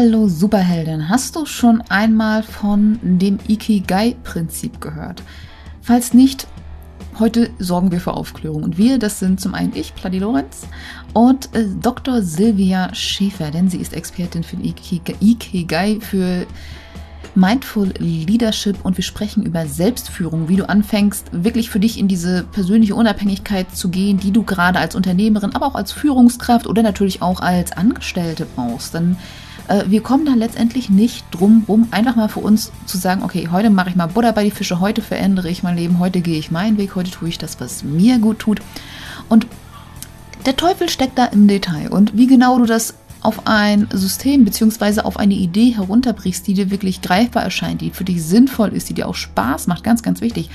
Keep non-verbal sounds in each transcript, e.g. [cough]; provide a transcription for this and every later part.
Hallo Superheldin, hast du schon einmal von dem Ikigai-Prinzip gehört? Falls nicht, heute sorgen wir für Aufklärung. Und wir, das sind zum einen ich, Pladi Lorenz, und äh, Dr. Silvia Schäfer, denn sie ist Expertin für Ikigai, Ikigai für Mindful Leadership und wir sprechen über Selbstführung, wie du anfängst, wirklich für dich in diese persönliche Unabhängigkeit zu gehen, die du gerade als Unternehmerin, aber auch als Führungskraft oder natürlich auch als Angestellte brauchst. Denn äh, wir kommen da letztendlich nicht drum rum, einfach mal für uns zu sagen, okay, heute mache ich mal Butter bei die Fische, heute verändere ich mein Leben, heute gehe ich meinen Weg, heute tue ich das, was mir gut tut. Und der Teufel steckt da im Detail. Und wie genau du das auf ein System bzw. auf eine Idee herunterbrichst, die dir wirklich greifbar erscheint, die für dich sinnvoll ist, die dir auch Spaß macht, ganz, ganz wichtig.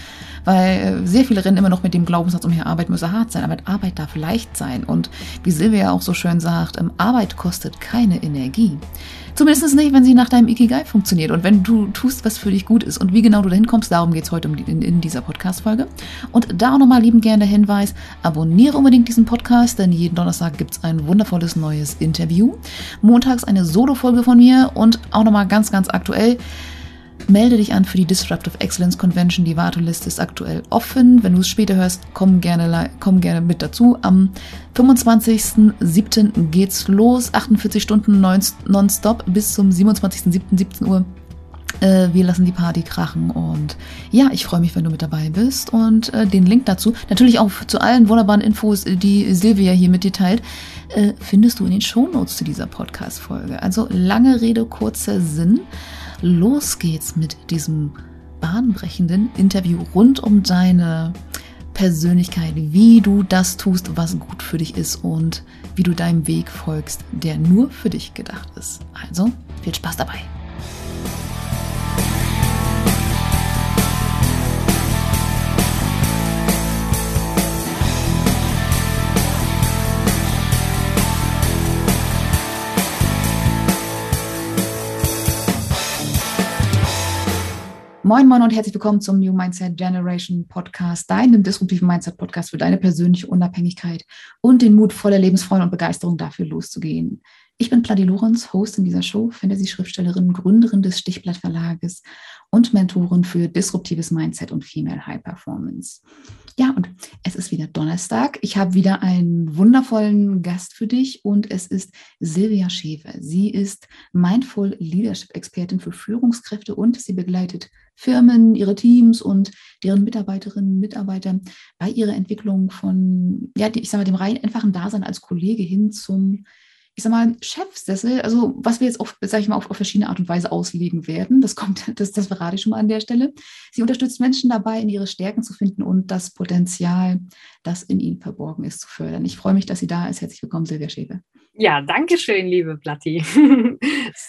Weil äh, sehr viele rennen immer noch mit dem Glaubenssatz umher, Arbeit müsse hart sein, aber Arbeit darf leicht sein. Und wie Silvia auch so schön sagt, ähm, Arbeit kostet keine Energie. Zumindest nicht, wenn sie nach deinem Ikigai funktioniert und wenn du tust, was für dich gut ist. Und wie genau du dahin kommst, darum geht es heute in, in dieser Podcast-Folge. Und da auch nochmal lieben gerne der Hinweis, abonniere unbedingt diesen Podcast, denn jeden Donnerstag gibt es ein wundervolles neues Interview. Montags eine Solo-Folge von mir und auch nochmal ganz, ganz aktuell. Melde dich an für die Disruptive Excellence Convention. Die Warteliste ist aktuell offen. Wenn du es später hörst, komm gerne, komm gerne mit dazu. Am 25.07. geht's los. 48 Stunden nonstop bis zum 27.07. 17 Uhr. Äh, wir lassen die Party krachen und ja, ich freue mich, wenn du mit dabei bist und äh, den Link dazu, natürlich auch zu allen wunderbaren Infos, die Silvia hier mit dir teilt, äh, findest du in den Shownotes zu dieser Podcast-Folge. Also lange Rede, kurzer Sinn los geht's mit diesem bahnbrechenden Interview rund um deine Persönlichkeit, wie du das tust, was gut für dich ist und wie du deinem Weg folgst, der nur für dich gedacht ist. Also viel Spaß dabei. Moin, moin und herzlich willkommen zum New Mindset Generation Podcast, deinem disruptiven Mindset Podcast für deine persönliche Unabhängigkeit und den Mut, voller Lebensfreude und Begeisterung dafür loszugehen. Ich bin Pladi Lorenz, Host in dieser Show, Fantasy-Schriftstellerin, Gründerin des Stichblatt Verlages und Mentorin für disruptives Mindset und Female High Performance. Ja, und es ist wieder Donnerstag. Ich habe wieder einen wundervollen Gast für dich und es ist Silvia Schäfer. Sie ist Mindful Leadership Expertin für Führungskräfte und sie begleitet Firmen, ihre Teams und deren Mitarbeiterinnen und Mitarbeiter bei ihrer Entwicklung von, ja, ich sage mal, dem rein einfachen Dasein als Kollege hin zum, ich sag mal, Chefsessel, also was wir jetzt auf, sag ich mal, auf, auf verschiedene Art und Weise auslegen werden. Das kommt, [laughs] das, das verrate ich schon mal an der Stelle. Sie unterstützt Menschen dabei, in ihre Stärken zu finden und das Potenzial, das in ihnen verborgen ist, zu fördern. Ich freue mich, dass sie da ist. Herzlich willkommen, Silvia Schäfer. Ja, danke schön, liebe Platti. [laughs]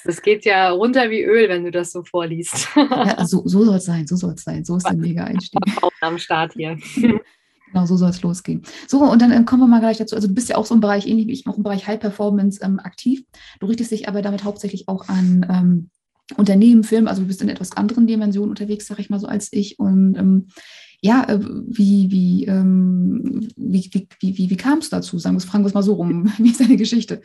Das geht ja runter wie Öl, wenn du das so vorliest. Ja, so, so soll es sein, so soll es sein. So ist der [laughs] Mega-Einstieg. Am Start hier. Genau, so soll es losgehen. So, und dann ähm, kommen wir mal gleich dazu. Also du bist ja auch so im Bereich, ähnlich wie ich, auch im Bereich High Performance ähm, aktiv. Du richtest dich aber damit hauptsächlich auch an ähm, Unternehmen, Firmen, also du bist in etwas anderen Dimensionen unterwegs, sag ich mal so, als ich. Und ähm, ja, äh, wie, wie, ähm, wie, wie, wie, wie, wie kam es dazu? Sagen wir, fragen wir es mal so rum. [laughs] Wie ist deine Geschichte?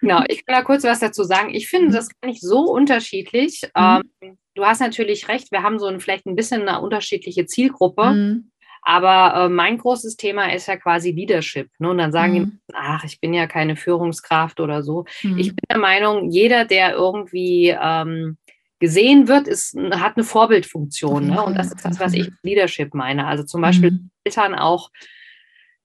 Genau, ich kann da kurz was dazu sagen. Ich finde mhm. das gar nicht so unterschiedlich. Mhm. Ähm, du hast natürlich recht, wir haben so ein, vielleicht ein bisschen eine unterschiedliche Zielgruppe. Mhm. Aber äh, mein großes Thema ist ja quasi Leadership. Ne? Und dann sagen mhm. die, ach, ich bin ja keine Führungskraft oder so. Mhm. Ich bin der Meinung, jeder, der irgendwie ähm, gesehen wird, ist, hat eine Vorbildfunktion. Ne? Und das ist das, was ich Leadership meine. Also zum Beispiel mhm. Eltern auch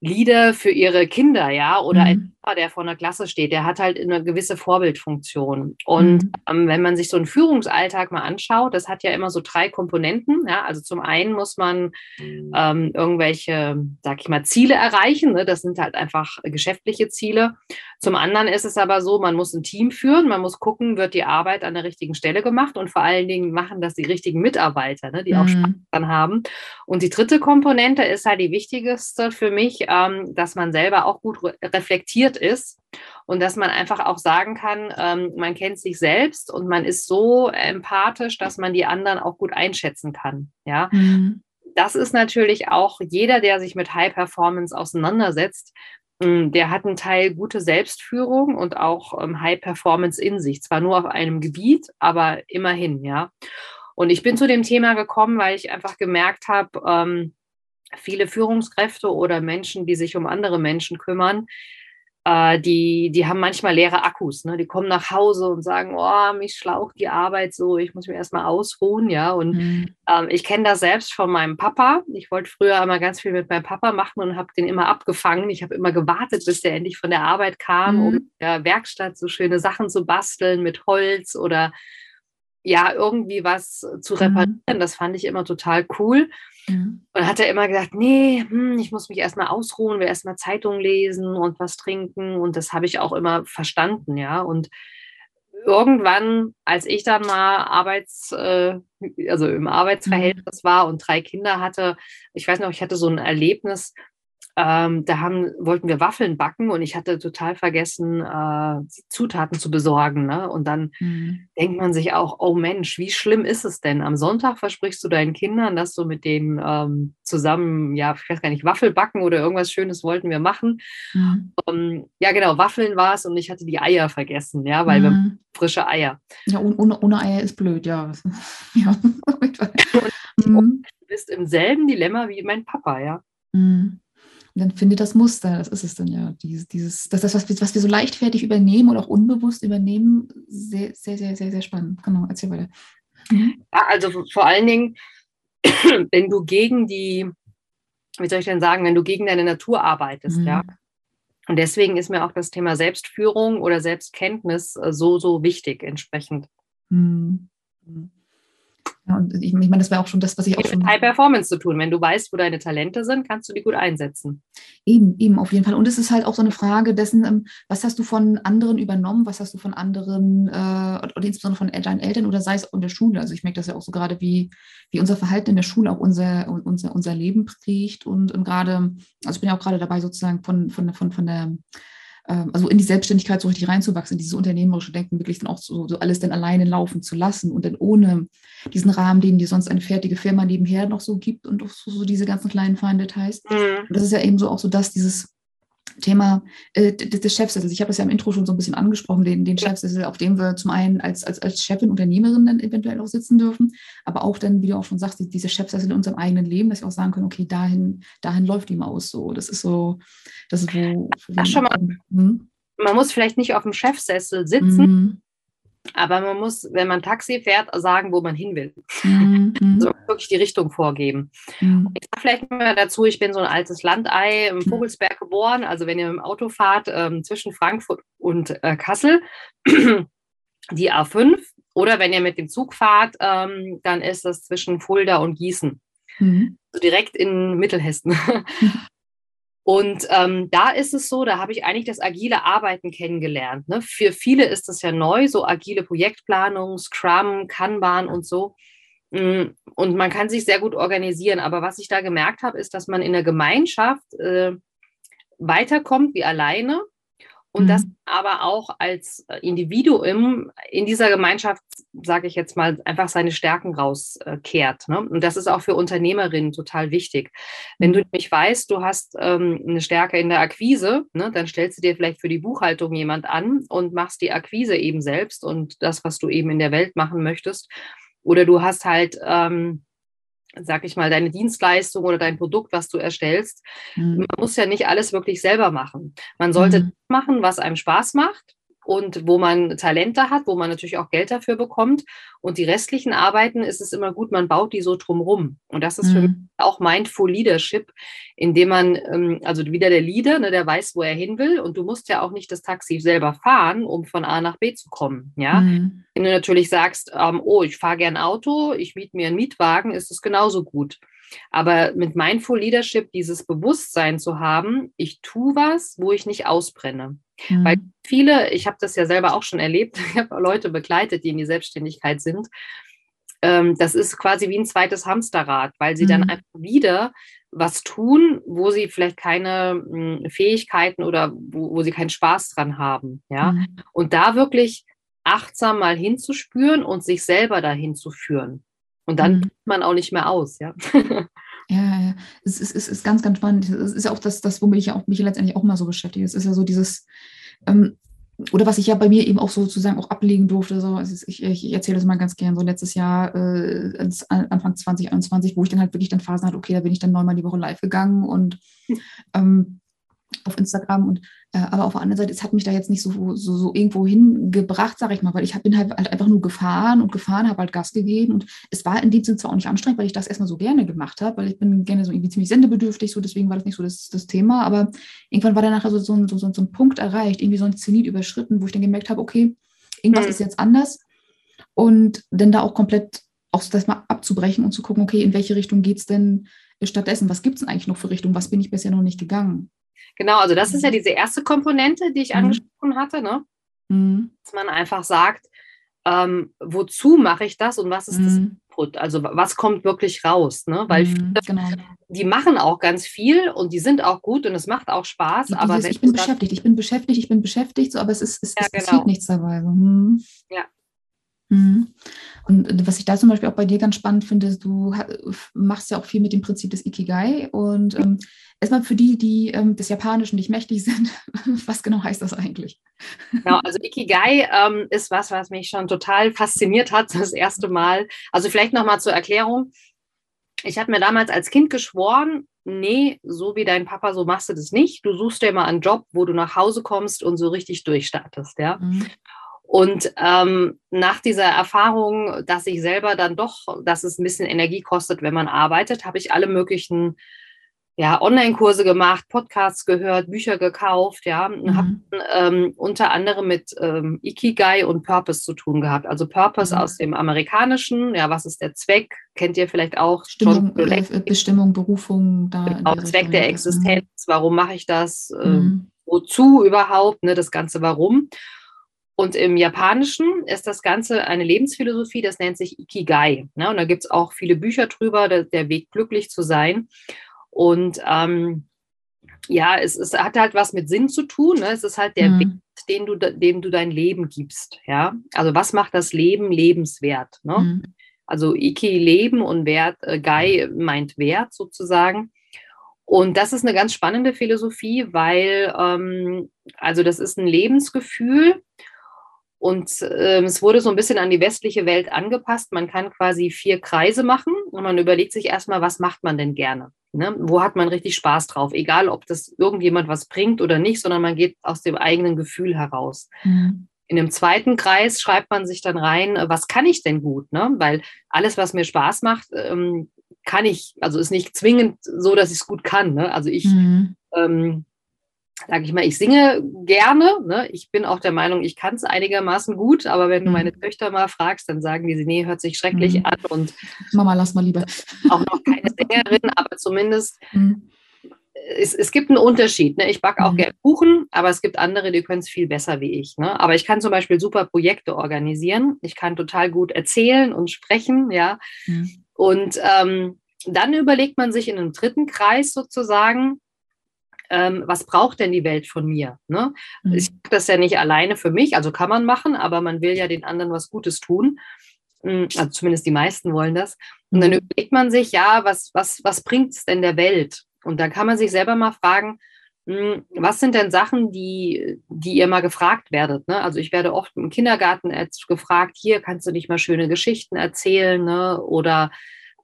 Lieder für ihre Kinder, ja, oder mhm. Der vor einer Klasse steht, der hat halt eine gewisse Vorbildfunktion. Und mhm. ähm, wenn man sich so einen Führungsalltag mal anschaut, das hat ja immer so drei Komponenten. Ja, also zum einen muss man ähm, irgendwelche, sag ich mal, Ziele erreichen. Ne? Das sind halt einfach geschäftliche Ziele. Zum anderen ist es aber so, man muss ein Team führen, man muss gucken, wird die Arbeit an der richtigen Stelle gemacht und vor allen Dingen machen das die richtigen Mitarbeiter, ne? die mhm. auch Spaß dran haben. Und die dritte Komponente ist halt die wichtigste für mich ähm, dass man selber auch gut re reflektiert ist und dass man einfach auch sagen kann, ähm, man kennt sich selbst und man ist so empathisch, dass man die anderen auch gut einschätzen kann. Ja. Mhm. Das ist natürlich auch jeder, der sich mit High Performance auseinandersetzt, mm, der hat einen Teil gute Selbstführung und auch ähm, High Performance in sich. Zwar nur auf einem Gebiet, aber immerhin, ja. Und ich bin zu dem Thema gekommen, weil ich einfach gemerkt habe, ähm, viele Führungskräfte oder Menschen, die sich um andere Menschen kümmern, äh, die, die haben manchmal leere Akkus. Ne? Die kommen nach Hause und sagen, oh, mich schlaucht die Arbeit so, ich muss mich erstmal ausruhen, ja. Und mhm. ähm, ich kenne das selbst von meinem Papa. Ich wollte früher immer ganz viel mit meinem Papa machen und habe den immer abgefangen. Ich habe immer gewartet, bis der endlich von der Arbeit kam, mhm. um in der Werkstatt so schöne Sachen zu basteln mit Holz oder ja, irgendwie was zu mhm. reparieren. Mhm. Das fand ich immer total cool. Mhm. Und hat er immer gesagt, nee, hm, ich muss mich erstmal ausruhen, will erstmal Zeitung lesen und was trinken. Und das habe ich auch immer verstanden, ja. Und irgendwann, als ich dann mal Arbeits, äh, also im Arbeitsverhältnis mhm. war und drei Kinder hatte, ich weiß noch, ich hatte so ein Erlebnis, ähm, da haben, wollten wir Waffeln backen und ich hatte total vergessen, äh, Zutaten zu besorgen. Ne? Und dann mhm. denkt man sich auch, oh Mensch, wie schlimm ist es denn? Am Sonntag versprichst du deinen Kindern, dass du mit denen ähm, zusammen, ja, ich weiß gar nicht, Waffel backen oder irgendwas Schönes wollten wir machen. Mhm. Um, ähm, ja, genau, Waffeln war es und ich hatte die Eier vergessen, ja, weil mhm. wir frische Eier. Ja, ohne, ohne Eier ist blöd, ja. [laughs] ja. und mhm. du bist im selben Dilemma wie mein Papa, ja. Mhm. Und dann findet das Muster, das ist es dann ja, dieses, dieses, das, das was, wir, was wir so leichtfertig übernehmen oder auch unbewusst übernehmen, sehr, sehr, sehr, sehr, sehr spannend. Genau, erzähl weiter. Mhm. Ja, also vor allen Dingen, [clears throat] wenn du gegen die, wie soll ich denn sagen, wenn du gegen deine Natur arbeitest, mhm. ja. Und deswegen ist mir auch das Thema Selbstführung oder Selbstkenntnis äh, so, so wichtig entsprechend. Mhm. Ja, und ich, ich meine, das wäre auch schon das, was ich auch schon. Mit High Performance zu tun. Wenn du weißt, wo deine Talente sind, kannst du die gut einsetzen. Eben, eben, auf jeden Fall. Und es ist halt auch so eine Frage dessen, ähm, was hast du von anderen übernommen, was hast du von anderen, äh, oder insbesondere von deinen Eltern oder sei es auch in der Schule. Also ich merke das ja auch so gerade, wie, wie unser Verhalten in der Schule auch unser, unser, unser Leben prägt. Und, und gerade, also ich bin ja auch gerade dabei, sozusagen von, von, von, von der also in die Selbstständigkeit so richtig reinzuwachsen, dieses unternehmerische Denken wirklich dann auch so, so, alles dann alleine laufen zu lassen und dann ohne diesen Rahmen, den dir sonst eine fertige Firma nebenher noch so gibt und so, so diese ganzen kleinen feinen Details. Mhm. Und das ist ja eben so auch so, dass dieses Thema äh, des Chefsessels. Ich habe das ja im Intro schon so ein bisschen angesprochen, den, den Chefsessel, auf dem wir zum einen als, als, als Chefin, Unternehmerin dann eventuell auch sitzen dürfen, aber auch dann, wie du auch schon sagst, diese Chefsessel in unserem eigenen Leben, dass wir auch sagen können, okay, dahin, dahin läuft die Maus so. Das ist so, das ist wo. Ach, schon mal. Hm? Man muss vielleicht nicht auf dem Chefsessel sitzen, mhm. Aber man muss, wenn man Taxi fährt, sagen, wo man hin will. Mhm. Also wirklich die Richtung vorgeben. Mhm. Ich sage vielleicht mal dazu, ich bin so ein altes Landei im mhm. Vogelsberg geboren. Also wenn ihr mit dem Auto fahrt ähm, zwischen Frankfurt und äh, Kassel, [clears throat] die A5. Oder wenn ihr mit dem Zug fahrt, ähm, dann ist das zwischen Fulda und Gießen. Mhm. So direkt in Mittelhessen. [laughs] Und ähm, da ist es so, da habe ich eigentlich das agile Arbeiten kennengelernt. Ne? Für viele ist das ja neu, so agile Projektplanung, Scrum, Kanban und so. Mm, und man kann sich sehr gut organisieren. Aber was ich da gemerkt habe, ist, dass man in der Gemeinschaft äh, weiterkommt wie alleine und mhm. das aber auch als äh, Individuum in dieser Gemeinschaft, sage ich jetzt mal, einfach seine Stärken rauskehrt. Ne? Und das ist auch für Unternehmerinnen total wichtig. Wenn du mhm. nämlich weißt, du hast ähm, eine Stärke in der Akquise, ne, dann stellst du dir vielleicht für die Buchhaltung jemand an und machst die Akquise eben selbst und das, was du eben in der Welt machen möchtest. Oder du hast halt ähm, sag ich mal, deine Dienstleistung oder dein Produkt, was du erstellst. Mhm. Man muss ja nicht alles wirklich selber machen. Man sollte mhm. machen, was einem Spaß macht und wo man Talente hat, wo man natürlich auch Geld dafür bekommt. Und die restlichen Arbeiten ist es immer gut, man baut die so drumrum. Und das ist mhm. für mich auch Mindful Leadership, indem man, ähm, also wieder der Leader, ne, der weiß, wo er hin will. Und du musst ja auch nicht das Taxi selber fahren, um von A nach B zu kommen. Ja, mhm. wenn du natürlich sagst, ähm, oh, ich fahre gern Auto, ich miete mir einen Mietwagen, ist es genauso gut. Aber mit Mindful Leadership dieses Bewusstsein zu haben, ich tue was, wo ich nicht ausbrenne. Mhm. Weil viele, ich habe das ja selber auch schon erlebt, [laughs] ich habe Leute begleitet, die in die Selbstständigkeit sind. Ähm, das ist quasi wie ein zweites Hamsterrad, weil sie mhm. dann einfach wieder was tun, wo sie vielleicht keine mh, hm, Fähigkeiten oder wo, wo, sie keinen Spaß dran haben. Ja? Mhm. Und da wirklich achtsam mal hinzuspüren und sich selber dahin zu führen. Und dann mhm. man auch nicht mehr aus, [laughs] ja. Ja, ja. Es ist, es ist ganz, ganz spannend. Es ist ja auch das, das womit ich ja auch, mich letztendlich auch mal so beschäftige. Es ist ja so dieses, ähm, oder was ich ja bei mir eben auch sozusagen auch ablegen durfte, so, also ich, ich, erzähle das mal ganz gern, so letztes Jahr, äh, Anfang 2021, wo ich dann halt wirklich dann Phasen hatte, okay, da bin ich dann neunmal die Woche live gegangen und ähm, auf Instagram und aber auf der anderen Seite, es hat mich da jetzt nicht so, so, so irgendwo hingebracht, sage ich mal, weil ich hab, bin halt, halt einfach nur gefahren und gefahren, habe halt Gas gegeben und es war in dem Sinne zwar auch nicht anstrengend, weil ich das erstmal so gerne gemacht habe, weil ich bin gerne so irgendwie ziemlich sendebedürftig, so deswegen war das nicht so das, das Thema, aber irgendwann war dann nachher so, so, ein, so, so ein Punkt erreicht, irgendwie so ein Zenit überschritten, wo ich dann gemerkt habe, okay, irgendwas mhm. ist jetzt anders und dann da auch komplett auch das mal abzubrechen und zu gucken, okay, in welche Richtung geht es denn stattdessen, was gibt es denn eigentlich noch für Richtung, was bin ich bisher noch nicht gegangen? Genau, also das ist ja mhm. diese erste Komponente, die ich mhm. angesprochen hatte, ne? Mhm. dass man einfach sagt, ähm, wozu mache ich das und was ist das mhm. Input? Also was kommt wirklich raus? Ne? Weil viele, genau. die machen auch ganz viel und die sind auch gut und es macht auch Spaß. Die, aber ich bin beschäftigt, ich bin beschäftigt, ich bin beschäftigt, so, aber es ist, es, ja, es genau. nichts dabei. So. Hm. Ja. Mhm. Und was ich da zum Beispiel auch bei dir ganz spannend finde, du machst ja auch viel mit dem Prinzip des Ikigai. Und ähm, erstmal für die, die ähm, des Japanischen nicht mächtig sind, [laughs] was genau heißt das eigentlich? Genau, also Ikigai ähm, ist was, was mich schon total fasziniert hat, das erste Mal. Also vielleicht nochmal zur Erklärung. Ich habe mir damals als Kind geschworen, nee, so wie dein Papa, so machst du das nicht. Du suchst dir mal einen Job, wo du nach Hause kommst und so richtig durchstartest, ja. Mhm. Und ähm, nach dieser Erfahrung, dass ich selber dann doch, dass es ein bisschen Energie kostet, wenn man arbeitet, habe ich alle möglichen ja, Online-Kurse gemacht, Podcasts gehört, Bücher gekauft, ja, mhm. habe ähm, unter anderem mit ähm, Ikigai und Purpose zu tun gehabt. Also Purpose mhm. aus dem Amerikanischen, ja, was ist der Zweck? Kennt ihr vielleicht auch? Stimmung, äh, Bestimmung, Berufung, da. Genau, Zweck der Existenz, warum mache ich das? Äh, mhm. wozu überhaupt? Ne, das Ganze Warum? Und im Japanischen ist das Ganze eine Lebensphilosophie, das nennt sich Ikigai. Ne? Und da gibt es auch viele Bücher drüber, der, der, Weg glücklich zu sein. Und ähm, ja, es, es, hat halt was mit Sinn zu tun. Ne? Es ist halt der mhm. Weg, den du, dem du dein Leben gibst. Ja? Also was macht das Leben lebenswert? Ne? Mhm. Also Iki Leben und Wert, äh, Gai meint Wert sozusagen. Und das ist eine ganz spannende Philosophie, weil ähm, also das ist ein Lebensgefühl und äh, es wurde so ein bisschen an die westliche Welt angepasst. Man kann quasi vier Kreise machen und man überlegt sich erstmal, was macht man denn gerne? Ne? Wo hat man richtig Spaß drauf? Egal, ob das irgendjemand was bringt oder nicht, sondern man geht aus dem eigenen Gefühl heraus. Mhm. In dem zweiten Kreis schreibt man sich dann rein, was kann ich denn gut? Ne? Weil alles, was mir Spaß macht, ähm, kann ich, also ist nicht zwingend so, dass ich es gut kann. Ne? Also ich mhm. ähm, sage ich mal, ich singe gerne. Ne? Ich bin auch der Meinung, ich kann es einigermaßen gut, aber wenn du mhm. meine Töchter mal fragst, dann sagen die, nee, hört sich schrecklich mhm. an. Und Mama, lass mal lieber. [laughs] Auch noch keine Sängerin, aber zumindest mhm. es, es gibt einen Unterschied. Ne? Ich backe auch mhm. gerne Kuchen, aber es gibt andere, die können es viel besser wie ich. Ne? Aber ich kann zum Beispiel super Projekte organisieren. Ich kann total gut erzählen und sprechen, ja. Mhm. Und ähm, dann überlegt man sich in einem dritten Kreis sozusagen, ähm, was braucht denn die Welt von mir? Ne? Mhm. Ich mache das ja nicht alleine für mich, also kann man machen, aber man will ja den anderen was Gutes tun. Hm, also zumindest die meisten wollen das. Und dann mhm. überlegt man sich, ja, was, was, was bringt es denn der Welt? Und dann kann man sich selber mal fragen, hm, was sind denn Sachen, die, die ihr mal gefragt werdet? Ne? Also ich werde oft im Kindergarten gefragt, hier kannst du nicht mal schöne Geschichten erzählen ne? oder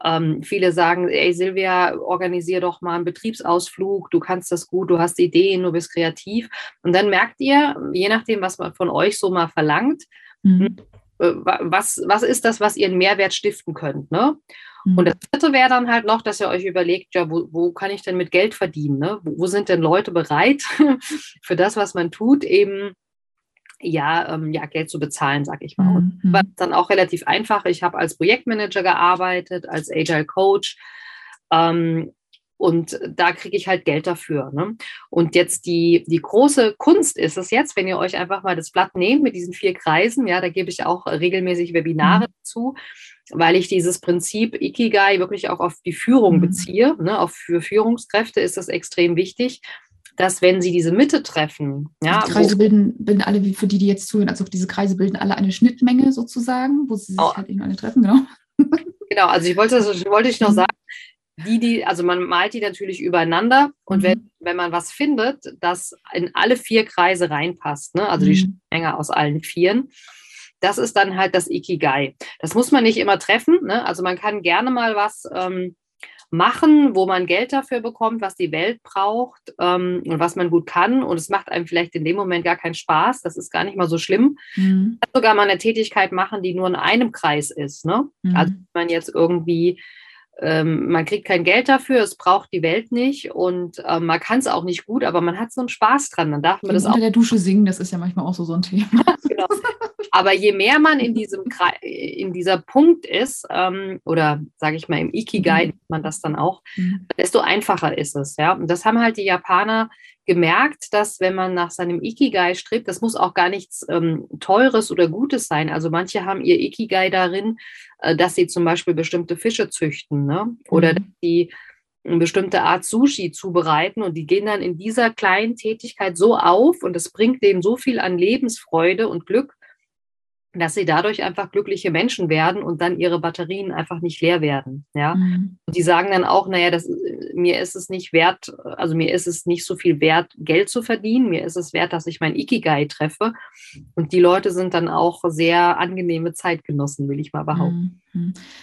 ähm, viele sagen, ey Silvia, organisier doch mal einen Betriebsausflug, du kannst das gut, du hast Ideen, du bist kreativ. Und dann merkt ihr, je nachdem, was man von euch so mal verlangt, mhm. Äh, was, was ist das, was ihr einen Mehrwert stiften könnt. Ne? Mhm. Und das dritte wäre dann halt noch, dass ihr euch überlegt, ja, wo, wo kann ich denn mit Geld verdienen? Ne? Wo, wo sind denn Leute bereit, [laughs] für das, was man tut, eben ja, ähm, ja, Geld zu bezahlen, sag ich mal. Und mhm. war dann auch relativ einfach. Ich habe als Projektmanager gearbeitet, als Agile Coach. Ähm, und da kriege ich halt Geld dafür. Ne? Und jetzt die, die große Kunst ist es jetzt, wenn ihr euch einfach mal das Blatt nehmt mit diesen vier Kreisen, ja, da gebe ich auch regelmäßig Webinare mhm. dazu, weil ich dieses Prinzip Ikigai wirklich auch auf die Führung mhm. beziehe. Ne? Auch für Führungskräfte ist das extrem wichtig dass wenn sie diese Mitte treffen, ja. Die Kreise bilden, bilden alle, wie für die, die jetzt zuhören, also diese Kreise bilden alle eine Schnittmenge sozusagen, wo sie sich oh. halt alle treffen, genau. [laughs] Genau, also ich wollte, das wollte ich noch mhm. sagen, die, die, also man malt die natürlich übereinander und mhm. wenn, wenn man was findet, das in alle vier Kreise reinpasst, ne? also mhm. die Menge aus allen Vieren, das ist dann halt das Ikigai. Das muss man nicht immer treffen, ne? also man kann gerne mal was ähm, machen, wo man Geld dafür bekommt, was die Welt braucht ähm, und was man gut kann. Und es macht einem vielleicht in dem Moment gar keinen Spaß. Das ist gar nicht mal so schlimm. Mhm. Man kann sogar mal eine Tätigkeit machen, die nur in einem Kreis ist. Ne? Mhm. Also man jetzt irgendwie ähm, man kriegt kein Geld dafür, es braucht die Welt nicht und äh, man kann es auch nicht gut, aber man hat so einen Spaß dran. Dann darf man das unter auch. Unter der Dusche singen, das ist ja manchmal auch so, so ein Thema. [laughs] genau. Aber je mehr man in diesem in dieser Punkt ist, ähm, oder sage ich mal im Ikigai, mhm. man das dann auch, mhm. desto einfacher ist es. Ja? Und das haben halt die Japaner gemerkt, dass wenn man nach seinem Ikigai strebt, das muss auch gar nichts ähm, Teures oder Gutes sein. Also manche haben ihr Ikigai darin, äh, dass sie zum Beispiel bestimmte Fische züchten ne? oder mhm. dass sie eine bestimmte Art Sushi zubereiten und die gehen dann in dieser kleinen Tätigkeit so auf und es bringt denen so viel an Lebensfreude und Glück, dass sie dadurch einfach glückliche Menschen werden und dann ihre Batterien einfach nicht leer werden. Ja, mhm. und die sagen dann auch, naja, das, mir ist es nicht wert, also mir ist es nicht so viel wert, Geld zu verdienen. Mir ist es wert, dass ich mein Ikigai treffe. Und die Leute sind dann auch sehr angenehme Zeitgenossen, will ich mal behaupten. Mhm.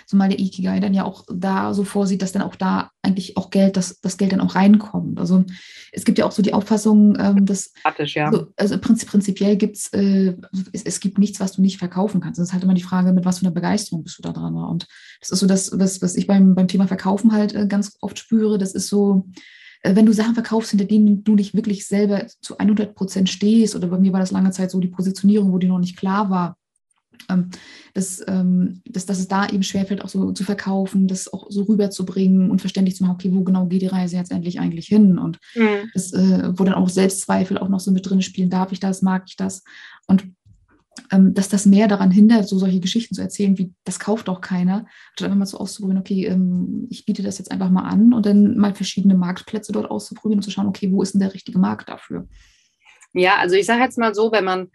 Zumal der Ikigai dann ja auch da so vorsieht, dass dann auch da eigentlich auch Geld, dass das Geld dann auch reinkommt. Also es gibt ja auch so die Auffassung, ähm, dass ja. also, also prinzip, prinzipiell gibt's, äh, es, es gibt nichts, was du nicht verkaufen kannst. Das ist halt immer die Frage, mit was für einer Begeisterung bist du da dran. Und das ist so das, was, was ich beim, beim Thema Verkaufen halt äh, ganz oft spüre. Das ist so, äh, wenn du Sachen verkaufst, hinter denen du nicht wirklich selber zu 100 Prozent stehst, oder bei mir war das lange Zeit so die Positionierung, wo die noch nicht klar war, dass, ähm, dass, dass es da eben schwerfällt, auch so zu verkaufen, das auch so rüberzubringen und verständlich zu machen, okay, wo genau geht die Reise jetzt endlich eigentlich hin? Und mhm. das, äh, wo dann auch Selbstzweifel auch noch so mit drin spielen, darf ich das, mag ich das? Und ähm, dass das mehr daran hindert, so solche Geschichten zu erzählen, wie das kauft auch keiner, statt einfach mal so auszuprobieren, okay, ähm, ich biete das jetzt einfach mal an und dann mal verschiedene Marktplätze dort auszuprobieren und zu schauen, okay, wo ist denn der richtige Markt dafür? Ja, also ich sage jetzt mal so, wenn man,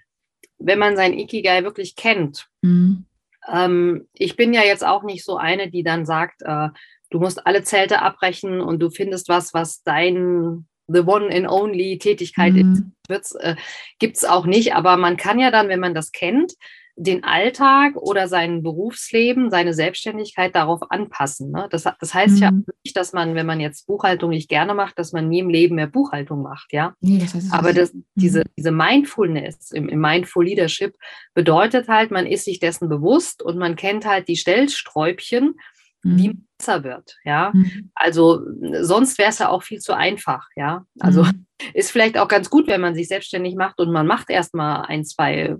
wenn man sein Ikigai wirklich kennt, mhm. ähm, ich bin ja jetzt auch nicht so eine, die dann sagt, äh, du musst alle Zelte abbrechen und du findest was, was dein the one and only Tätigkeit mhm. ist, äh, gibt es auch nicht. Aber man kann ja dann, wenn man das kennt, den Alltag oder sein Berufsleben, seine Selbstständigkeit darauf anpassen. Ne? Das, das heißt mhm. ja nicht, dass man, wenn man jetzt Buchhaltung nicht gerne macht, dass man nie im Leben mehr Buchhaltung macht, ja. Nee, das heißt, Aber das, mhm. diese, diese Mindfulness im, im Mindful Leadership bedeutet halt, man ist sich dessen bewusst und man kennt halt die Stellsträubchen, mhm. wie besser wird, ja. Mhm. Also sonst wäre es ja auch viel zu einfach, ja. Also mhm. ist vielleicht auch ganz gut, wenn man sich selbstständig macht und man macht erstmal ein, zwei,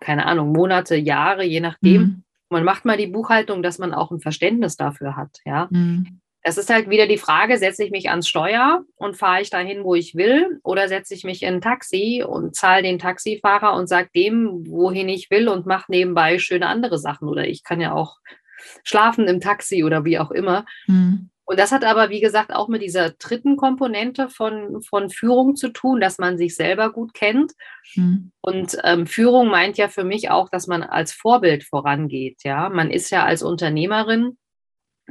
keine Ahnung, Monate, Jahre, je nachdem. Mhm. Man macht mal die Buchhaltung, dass man auch ein Verständnis dafür hat, ja. Mhm. Es ist halt wieder die Frage, setze ich mich ans Steuer und fahre ich dahin, wo ich will, oder setze ich mich in ein Taxi und zahle den Taxifahrer und sage dem, wohin ich will und mache nebenbei schöne andere Sachen. Oder ich kann ja auch schlafen im Taxi oder wie auch immer. Mhm. Und das hat aber, wie gesagt, auch mit dieser dritten Komponente von, von Führung zu tun, dass man sich selber gut kennt. Mhm. Und ähm, Führung meint ja für mich auch, dass man als Vorbild vorangeht. Ja, man ist ja als Unternehmerin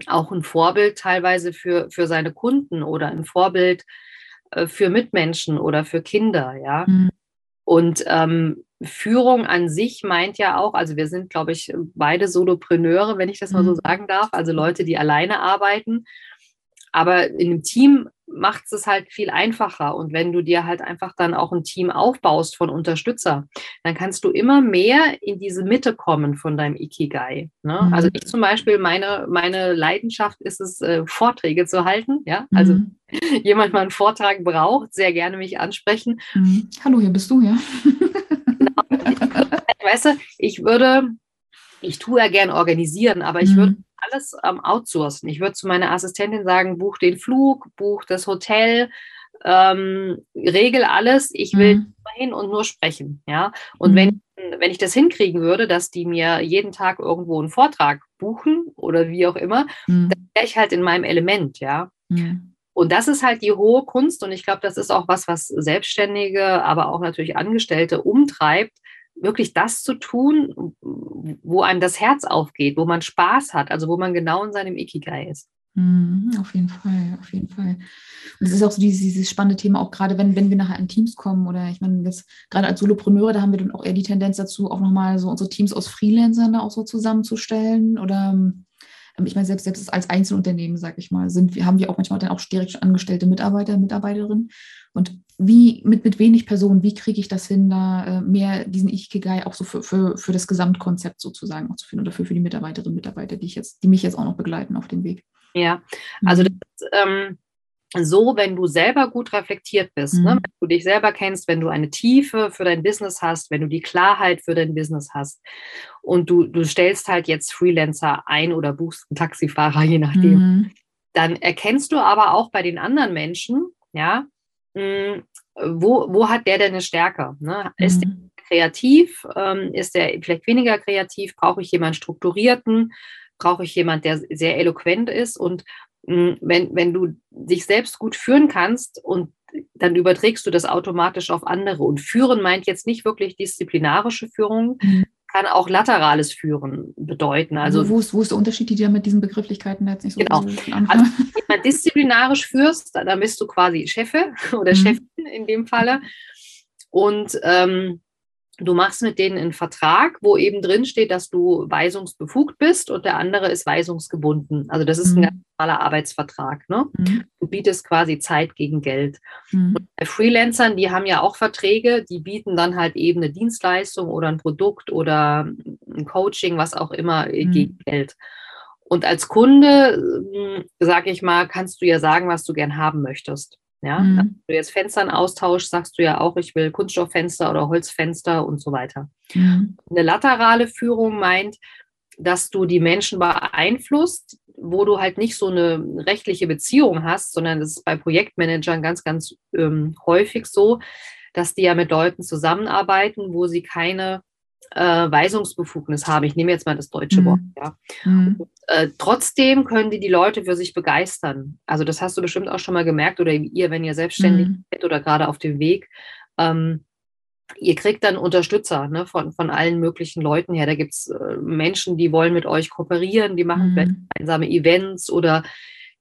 auch ein Vorbild teilweise für, für seine Kunden oder ein Vorbild äh, für Mitmenschen oder für Kinder. Ja. Mhm. Und ähm, Führung an sich meint ja auch, also wir sind, glaube ich, beide Solopreneure, wenn ich das mal so mhm. sagen darf, also Leute, die alleine arbeiten. Aber in einem Team macht es halt viel einfacher. Und wenn du dir halt einfach dann auch ein Team aufbaust von Unterstützer, dann kannst du immer mehr in diese Mitte kommen von deinem Ikigai. Ne? Mhm. Also ich zum Beispiel, meine, meine Leidenschaft ist es, äh, Vorträge zu halten. Ja, also mhm. [laughs] jemand mal einen Vortrag braucht, sehr gerne mich ansprechen. Mhm. Hallo, hier bist du, ja. [laughs] weißt du, ich würde, ich tue ja gern organisieren, aber ich würde alles ähm, outsourcen. Ich würde zu meiner Assistentin sagen, buch den Flug, buch das Hotel, ähm, regel alles. Ich will mhm. hin und nur sprechen. Ja. Und mhm. wenn, wenn ich das hinkriegen würde, dass die mir jeden Tag irgendwo einen Vortrag buchen oder wie auch immer, mhm. dann wäre ich halt in meinem Element, ja. Und das ist halt die hohe Kunst und ich glaube, das ist auch was, was Selbstständige, aber auch natürlich Angestellte umtreibt, wirklich das zu tun, wo einem das Herz aufgeht, wo man Spaß hat, also wo man genau in seinem Ikigai ist. Mhm, auf jeden Fall, auf jeden Fall. Und es ist auch so dieses, dieses, spannende Thema, auch gerade wenn, wenn wir nachher in Teams kommen oder ich meine, jetzt gerade als Solopreneure, da haben wir dann auch eher die Tendenz dazu, auch nochmal so unsere Teams aus Freelancern da auch so zusammenzustellen oder ähm, ich meine, selbst, selbst als Einzelunternehmen, sage ich mal, sind wir, haben wir auch manchmal dann auch direkt angestellte Mitarbeiter, Mitarbeiterinnen. Und wie, mit, mit wenig Personen, wie kriege ich das hin, da äh, mehr diesen Ikigai auch so für, für, für das Gesamtkonzept sozusagen auch zu finden oder für, für die Mitarbeiterinnen und Mitarbeiter, die ich jetzt, die mich jetzt auch noch begleiten auf dem Weg. Ja, also mhm. das ist ähm, so, wenn du selber gut reflektiert bist, ne? mhm. ne? wenn du dich selber kennst, wenn du eine Tiefe für dein Business hast, wenn du die Klarheit für dein Business hast und du, du stellst halt jetzt Freelancer ein oder buchst einen Taxifahrer, [laughs] je nachdem, mhm. dann erkennst du aber auch bei den anderen Menschen, ja, mh, hm, wo, wo hat der denn eine Stärke? Ne? Ist der mhm. kreativ? Ähm, ist der vielleicht weniger kreativ? Brauche ich jemanden strukturierten? brauche ich jemand, der sehr eloquent ist. Und wenn, wenn du dich selbst gut führen kannst und dann überträgst du das automatisch auf andere. Und führen meint jetzt nicht wirklich disziplinarische Führung, mhm. kann auch laterales Führen bedeuten. Also, wo, ist, wo ist der Unterschied, die dir mit diesen Begrifflichkeiten jetzt nicht so genau. Also, wenn man disziplinarisch führst, dann bist du quasi Chefe oder mhm. Chefin in dem Falle. Und ähm, Du machst mit denen einen Vertrag, wo eben drin steht, dass du weisungsbefugt bist und der andere ist weisungsgebunden. Also das ist mhm. ein ganz normaler Arbeitsvertrag. Ne? Mhm. Du bietest quasi Zeit gegen Geld. Mhm. Freelancern, die haben ja auch Verträge, die bieten dann halt eben eine Dienstleistung oder ein Produkt oder ein Coaching, was auch immer, äh, mhm. gegen Geld. Und als Kunde, hm, sage ich mal, kannst du ja sagen, was du gern haben möchtest. Ja, mhm. wenn du jetzt Fenstern austauschst, sagst du ja auch, ich will Kunststofffenster oder Holzfenster und so weiter. Mhm. Eine laterale Führung meint, dass du die Menschen beeinflusst, wo du halt nicht so eine rechtliche Beziehung hast, sondern das ist bei Projektmanagern ganz, ganz ähm, häufig so, dass die ja mit Leuten zusammenarbeiten, wo sie keine äh, Weisungsbefugnis haben. Ich nehme jetzt mal das deutsche mhm. Wort. Ja. Mhm. Und, äh, trotzdem können die die Leute für sich begeistern. Also das hast du bestimmt auch schon mal gemerkt oder ihr, wenn ihr selbstständig mhm. seid oder gerade auf dem Weg. Ähm, ihr kriegt dann Unterstützer ne, von, von allen möglichen Leuten her. Da gibt es äh, Menschen, die wollen mit euch kooperieren, die machen vielleicht mhm. gemeinsame Events oder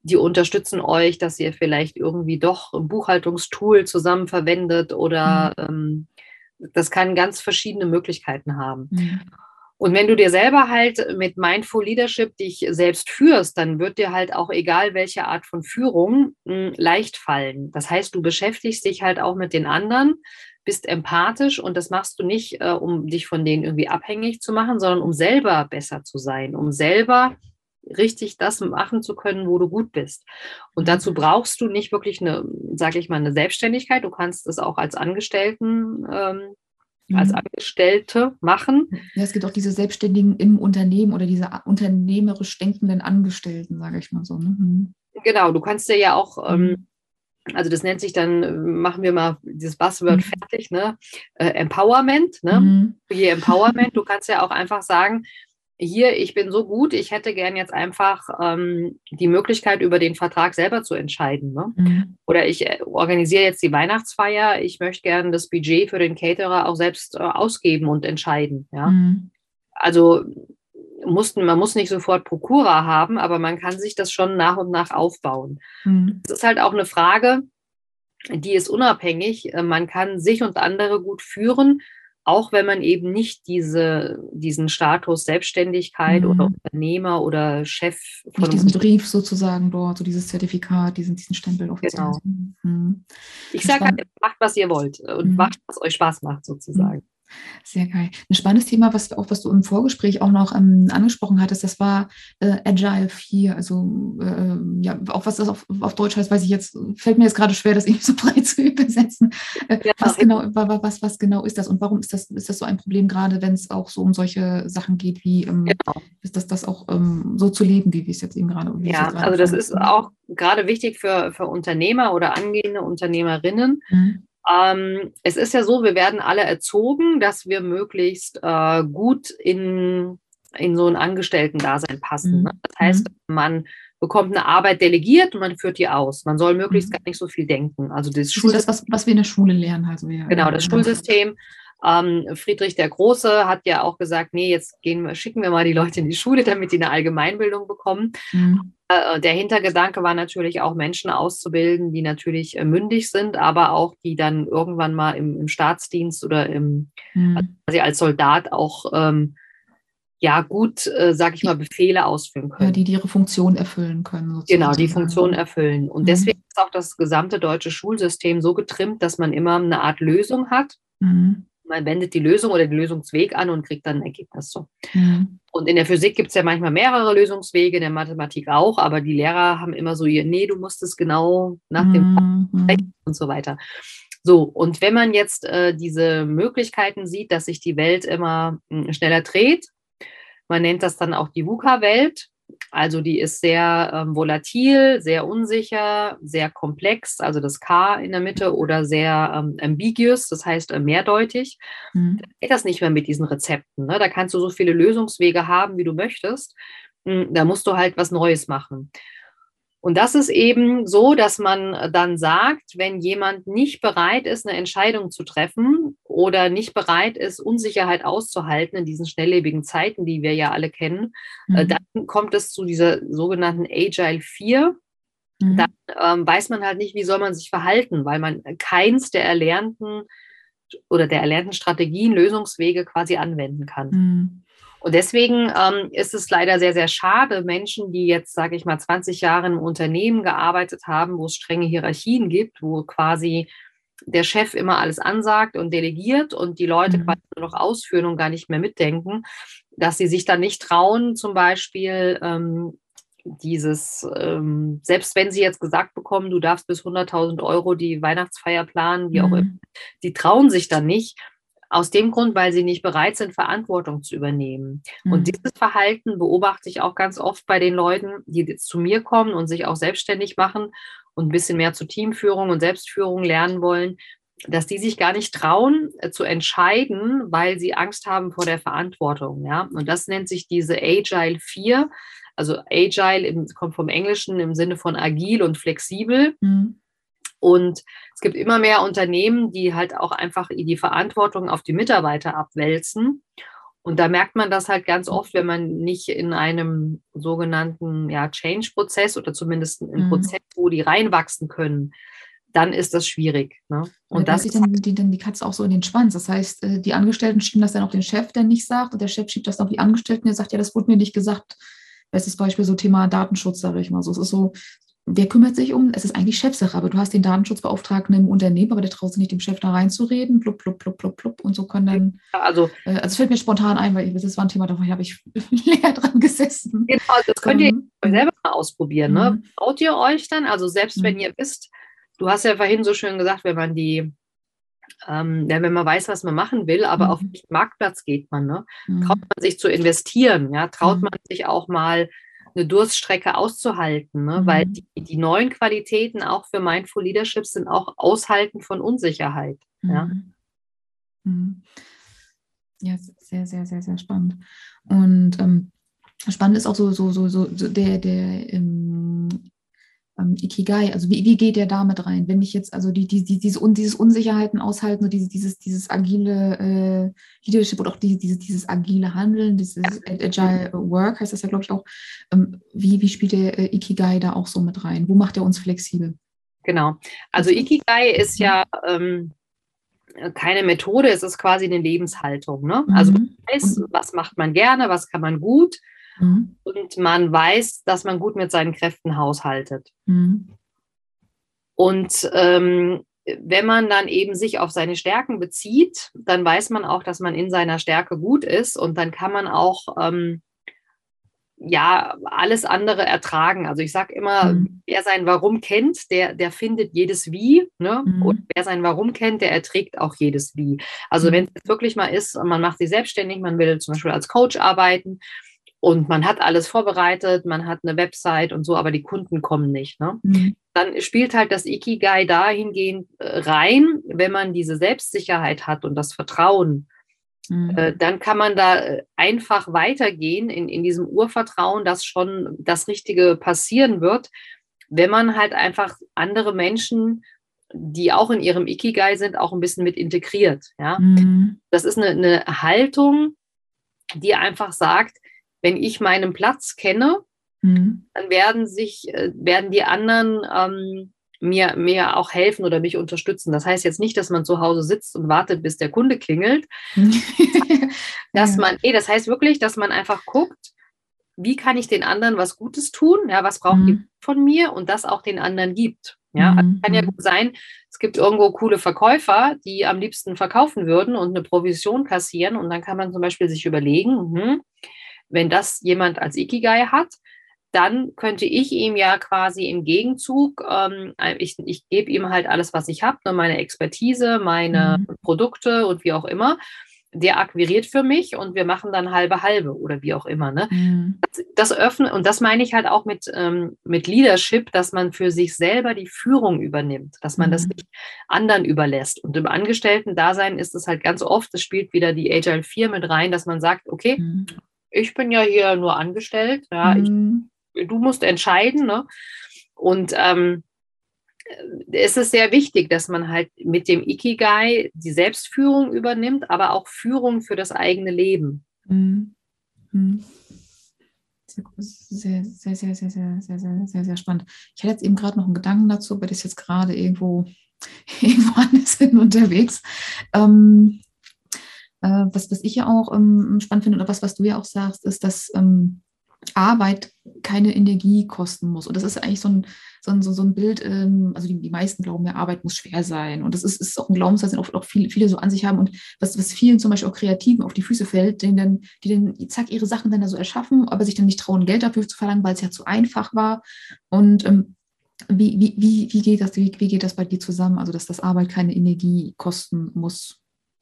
die unterstützen euch, dass ihr vielleicht irgendwie doch ein Buchhaltungstool zusammen verwendet oder mhm. ähm, das kann ganz verschiedene Möglichkeiten haben. Mhm. Und wenn du dir selber halt mit Mindful Leadership dich selbst führst, dann wird dir halt auch egal welche Art von Führung hm, leicht fallen. Das heißt, du beschäftigst dich halt auch mit den anderen, bist empathisch und das machst du nicht, äh, um dich von denen irgendwie abhängig zu machen, sondern um selber besser zu sein, um selber richtig das machen zu können, wo du gut bist. Und dazu brauchst du nicht wirklich eine, sage ich mal, eine Selbstständigkeit. Du kannst es auch als Angestellten, ähm, mhm. als Angestellte machen. Ja, es gibt auch diese Selbstständigen im Unternehmen oder diese unternehmerisch denkenden Angestellten, sage ich mal so. Ne? Mhm. Genau, du kannst dir ja auch ähm, mhm. also das nennt sich dann, machen wir mal dieses Buzzword mhm. fertig, ne? Äh, Empowerment, ne? Mhm. Je Empowerment, du kannst ja auch einfach sagen, hier, ich bin so gut, ich hätte gern jetzt einfach ähm, die Möglichkeit, über den Vertrag selber zu entscheiden. Ne? Mhm. Oder ich äh, organisiere jetzt die Weihnachtsfeier, ich möchte gern das Budget für den Caterer auch selbst äh, ausgeben und entscheiden. Ja? Mhm. Also mussten, man muss nicht sofort Prokura haben, aber man kann sich das schon nach und nach aufbauen. Mhm. Es ist halt auch eine Frage, die ist unabhängig. Äh, man kann sich und andere gut führen auch wenn man eben nicht diese, diesen Status Selbstständigkeit mhm. oder Unternehmer oder Chef von nicht diesen Brief sozusagen dort, so dieses Zertifikat, diesen, diesen Stempel offiziell. Genau. Mhm. Ich sage halt, macht, was ihr wollt und mhm. macht, was euch Spaß macht, sozusagen. Sehr geil. Ein spannendes Thema, was, auch, was du im Vorgespräch auch noch ähm, angesprochen hattest, das war äh, Agile 4. Also, äh, ja, auch was das auf, auf, Deutsch heißt, weiß ich jetzt, fällt mir jetzt gerade schwer, das [laughs] eben so breit zu übersetzen. Äh, ja, was, genau, was, was genau ist das und warum ist das, ist das so ein Problem, gerade wenn es auch so um solche Sachen geht, wie ähm, genau. ist das, das auch ähm, so zu leben, wie wir es jetzt eben gerade. Ja, also das ist auch gerade wichtig für, für Unternehmer oder angehende Unternehmerinnen. Mhm ähm, es ist ja so, wir werden alle erzogen, dass wir möglichst äh, gut in, in so ein Angestellten-Dasein passen. Mhm. Ne? Das heißt, mhm. man bekommt eine Arbeit delegiert und man führt die aus. Man soll möglichst mhm. gar nicht so viel denken. Also das, das, das was, was wir in der Schule lernen. Also ja, genau, das Schulsystem. Ähm, Friedrich der Große hat ja auch gesagt, nee, jetzt gehen schicken wir mal die Leute in die Schule, [laughs] damit die eine Allgemeinbildung bekommen. Mhm. Äh, der Hintergedanke war natürlich auch Menschen auszubilden, die natürlich äh, mündig sind, aber auch die dann irgendwann mal im, im Staatsdienst oder im, mhm. also als Soldat auch ähm, ja gut, äh, sag ich mal, Befehle ausführen können. Ja, die, die ihre Funktion erfüllen können. Sozusagen. Genau, die Funktion erfüllen. Und mhm. deswegen ist auch das gesamte deutsche Schulsystem so getrimmt, dass man immer eine Art Lösung hat. Mhm. Man wendet die Lösung oder den Lösungsweg an und kriegt dann ein Ergebnis so. Mhm. Und in der Physik gibt es ja manchmal mehrere Lösungswege, in der Mathematik auch, aber die Lehrer haben immer so ihr, nee, du musst es genau nach dem mhm. und so weiter. So, und wenn man jetzt äh, diese Möglichkeiten sieht, dass sich die Welt immer mh, hm, schneller dreht, man nennt das dann auch die VUCA-Welt. Also die ist sehr ähm, volatil, sehr unsicher, sehr komplex, also das K in der Mitte oder sehr ähm, ambiguous, das heißt äh, mehrdeutig. Mhm. Da geht das nicht mehr mit diesen Rezepten. Ne? Da kannst du so viele Lösungswege haben, wie du möchtest. Hm, da musst du halt was Neues machen. Und das ist eben so, dass man dann sagt, wenn jemand nicht bereit ist, eine Entscheidung zu treffen oder nicht bereit ist, Unsicherheit auszuhalten in diesen schnelllebigen Zeiten, die wir ja alle kennen, äh, mhm. dann kommt es zu dieser sogenannten Agile 4. Mhm. Dann ähm, weiß man halt nicht, wie soll man sich verhalten, weil man keins der erlernten oder der erlernten Strategien, Lösungswege quasi anwenden kann. Mhm. Und deswegen ähm, ist es leider sehr, sehr schade, Menschen, die jetzt, sage ich mal, 20 Jahre im Unternehmen gearbeitet haben, wo es strenge Hierarchien gibt, wo quasi der Chef immer alles ansagt und delegiert und die Leute mhm. quasi nur noch ausführen und gar nicht mehr mitdenken, dass sie sich dann nicht trauen, zum Beispiel ähm, dieses, ähm, selbst wenn sie jetzt gesagt bekommen, du darfst bis 100.000 Euro die Weihnachtsfeier planen, wie mhm. auch immer, die trauen sich dann nicht, aus dem Grund, weil sie nicht bereit sind, Verantwortung zu übernehmen. Mhm. Und dieses Verhalten beobachte ich auch ganz oft bei den Leuten, die jetzt zu mir kommen und sich auch selbstständig machen und ein bisschen mehr zu Teamführung und Selbstführung lernen wollen, dass die sich gar nicht trauen äh, zu entscheiden, weil sie Angst haben vor der Verantwortung. Ja? Und das nennt sich diese Agile 4. Also Agile im, kommt vom Englischen im Sinne von agil und flexibel. Mhm. Und es gibt immer mehr Unternehmen, die halt auch einfach die Verantwortung auf die Mitarbeiter abwälzen. Und da merkt man das halt ganz oft, wenn man nicht in einem sogenannten ja, Change-Prozess oder zumindest einen mhm. Prozess, wo die reinwachsen können, dann ist das schwierig. Ne? Und da das ist dann die, dann die Katze auch so in den Schwanz. Das heißt, äh, die Angestellten schieben das dann auf den Chef, der nicht sagt, und der Chef schiebt das auf die Angestellten, der sagt, ja, das wurde mir nicht gesagt. Bestes Beispiel so Thema Datenschutz, sage ich mal so. Es ist so, wer kümmert sich um? Es ist eigentlich Chefsache, aber du hast den Datenschutzbeauftragten im Unternehmen, aber der traut sich nicht, dem Chef da reinzureden, blub, blub, blub, blub, blub. Und so können dann. Also, äh, also es fällt mir spontan ein, weil das war ein Thema, da habe ich [laughs] länger dran gesessen. Genau, das könnt ihr ähm, selber mal ausprobieren. Ne? Mhm. Traut ihr euch dann? Also selbst mhm. wenn ihr wisst, du hast ja vorhin so schön gesagt, wenn man die ähm, ja, wenn man weiß, was man machen will, aber mhm. auf den Marktplatz geht man, ne? Traut man sich zu investieren, ja, traut man sich auch mal eine Durststrecke auszuhalten, ne? Mhm. weil die, die, neuen Qualitäten auch für Mindful Leadership sind auch Aushalten von Unsicherheit. Mhm. Ja? Mhm. ja, sehr, sehr, sehr, sehr spannend. Und ähm, spannend ist auch so, so, so, so der, der ähm, ähm, Ikigai, also wie, wie geht der damit rein? Wenn ich jetzt also die, die, die, diese, dieses Unsicherheiten aushalten, so dieses, dieses, dieses agile äh, Leadership oder auch die, diese, dieses agile Handeln, dieses Agile Work heißt das ja, glaube ich, auch. Ähm, wie, wie spielt der äh, Ikigai da auch so mit rein? Wo macht er uns flexibel? Genau. Also Ikigai ist ja ähm, keine Methode, es ist quasi eine Lebenshaltung. Ne? Also man mhm. weiß, was macht man gerne, was kann man gut Mhm. Und man weiß, dass man gut mit seinen Kräften haushaltet. Mhm. Und ähm, wenn man dann eben sich auf seine Stärken bezieht, dann weiß man auch, dass man in seiner Stärke gut ist und dann kann man auch ähm, ja alles andere ertragen. Also ich sage immer, mhm. wer sein Warum kennt, der, der findet jedes Wie. Ne? Mhm. Und wer sein Warum kennt, der erträgt auch jedes Wie. Also mhm. wenn es wirklich mal ist, man macht sich selbstständig, man will zum Beispiel als Coach arbeiten und man hat alles vorbereitet, man hat eine Website und so, aber die Kunden kommen nicht. Ne? Mhm. Dann spielt halt das Ikigai dahingehend äh, rein, wenn man diese Selbstsicherheit hat und das Vertrauen, mhm. äh, dann kann man da äh, einfach weitergehen in, in diesem Urvertrauen, dass schon das Richtige passieren wird, wenn man halt einfach andere Menschen die auch in ihrem Ikigai sind, auch ein bisschen mit integriert. Ja? Mhm. Das ist eine, eine Haltung, die einfach sagt, wenn ich meinen Platz kenne, mhm. dann werden sich, äh, werden die anderen ähm, mir, mir auch helfen oder mich unterstützen. Das heißt jetzt nicht, dass man zu Hause sitzt und wartet, bis der Kunde klingelt. [laughs] dass man, eh, das heißt wirklich, dass man einfach guckt, wie kann ich den anderen was Gutes tun? Ja, was brauchen mhm. die von mir und das auch den anderen gibt. Ja, also kann ja mhm. gut sein, es gibt irgendwo coole Verkäufer, die am liebsten verkaufen würden und eine Provision kassieren. Und dann kann man zum Beispiel sich überlegen, hm, wenn das jemand als Ikigai hat, dann könnte ich ihm ja quasi im Gegenzug, ähm, ich, ich gebe ihm halt alles, was ich habe, ne, meine Expertise, meine mhm. Produkte und wie auch immer der akquiriert für mich und wir machen dann halbe halbe oder wie auch immer. Ne? Mhm. Das, das öffnet, und das meine ich halt auch mit, ähm, mit Leadership, dass man für sich selber die Führung übernimmt, dass man mhm. das nicht anderen überlässt. Und im Angestellten-Dasein ist es halt ganz oft, es spielt wieder die Agile 4 mit rein, dass man sagt, okay, mhm. Ich bin ja hier nur angestellt, ja, ich, mhm. du musst entscheiden, ne? Und ähm, es ist sehr wichtig, dass man halt mit dem Ikigai die Selbstführung übernimmt, aber auch Führung für das eigene Leben. Mhm. Mhm. Sehr, sehr, sehr, sehr, sehr, sehr, sehr, sehr, sehr spannend. Ich hatte jetzt eben gerade noch einen Gedanken dazu, aber das ist jetzt gerade irgendwo, [laughs] irgendwo anders hin unterwegs. Ähm, äh, was, was ich ja auch ähm, spannend finde oder was, was du ja auch sagst, ist, dass ähm, Arbeit keine Energie kosten muss. Und das ist eigentlich so ein, so ein, so ein Bild, ähm, also die, die meisten glauben ja, Arbeit muss schwer sein. Und das ist, ist auch ein Glaubenssatz, den auch, auch viele, viele so an sich haben. Und was, was vielen zum Beispiel auch Kreativen auf die Füße fällt, denen dann, die dann zack ihre Sachen dann da so erschaffen, aber sich dann nicht trauen, Geld dafür zu verlangen, weil es ja zu einfach war. Und ähm, wie, wie, wie, wie, geht das, wie, wie geht das bei dir zusammen? Also, dass das Arbeit keine Energie kosten muss,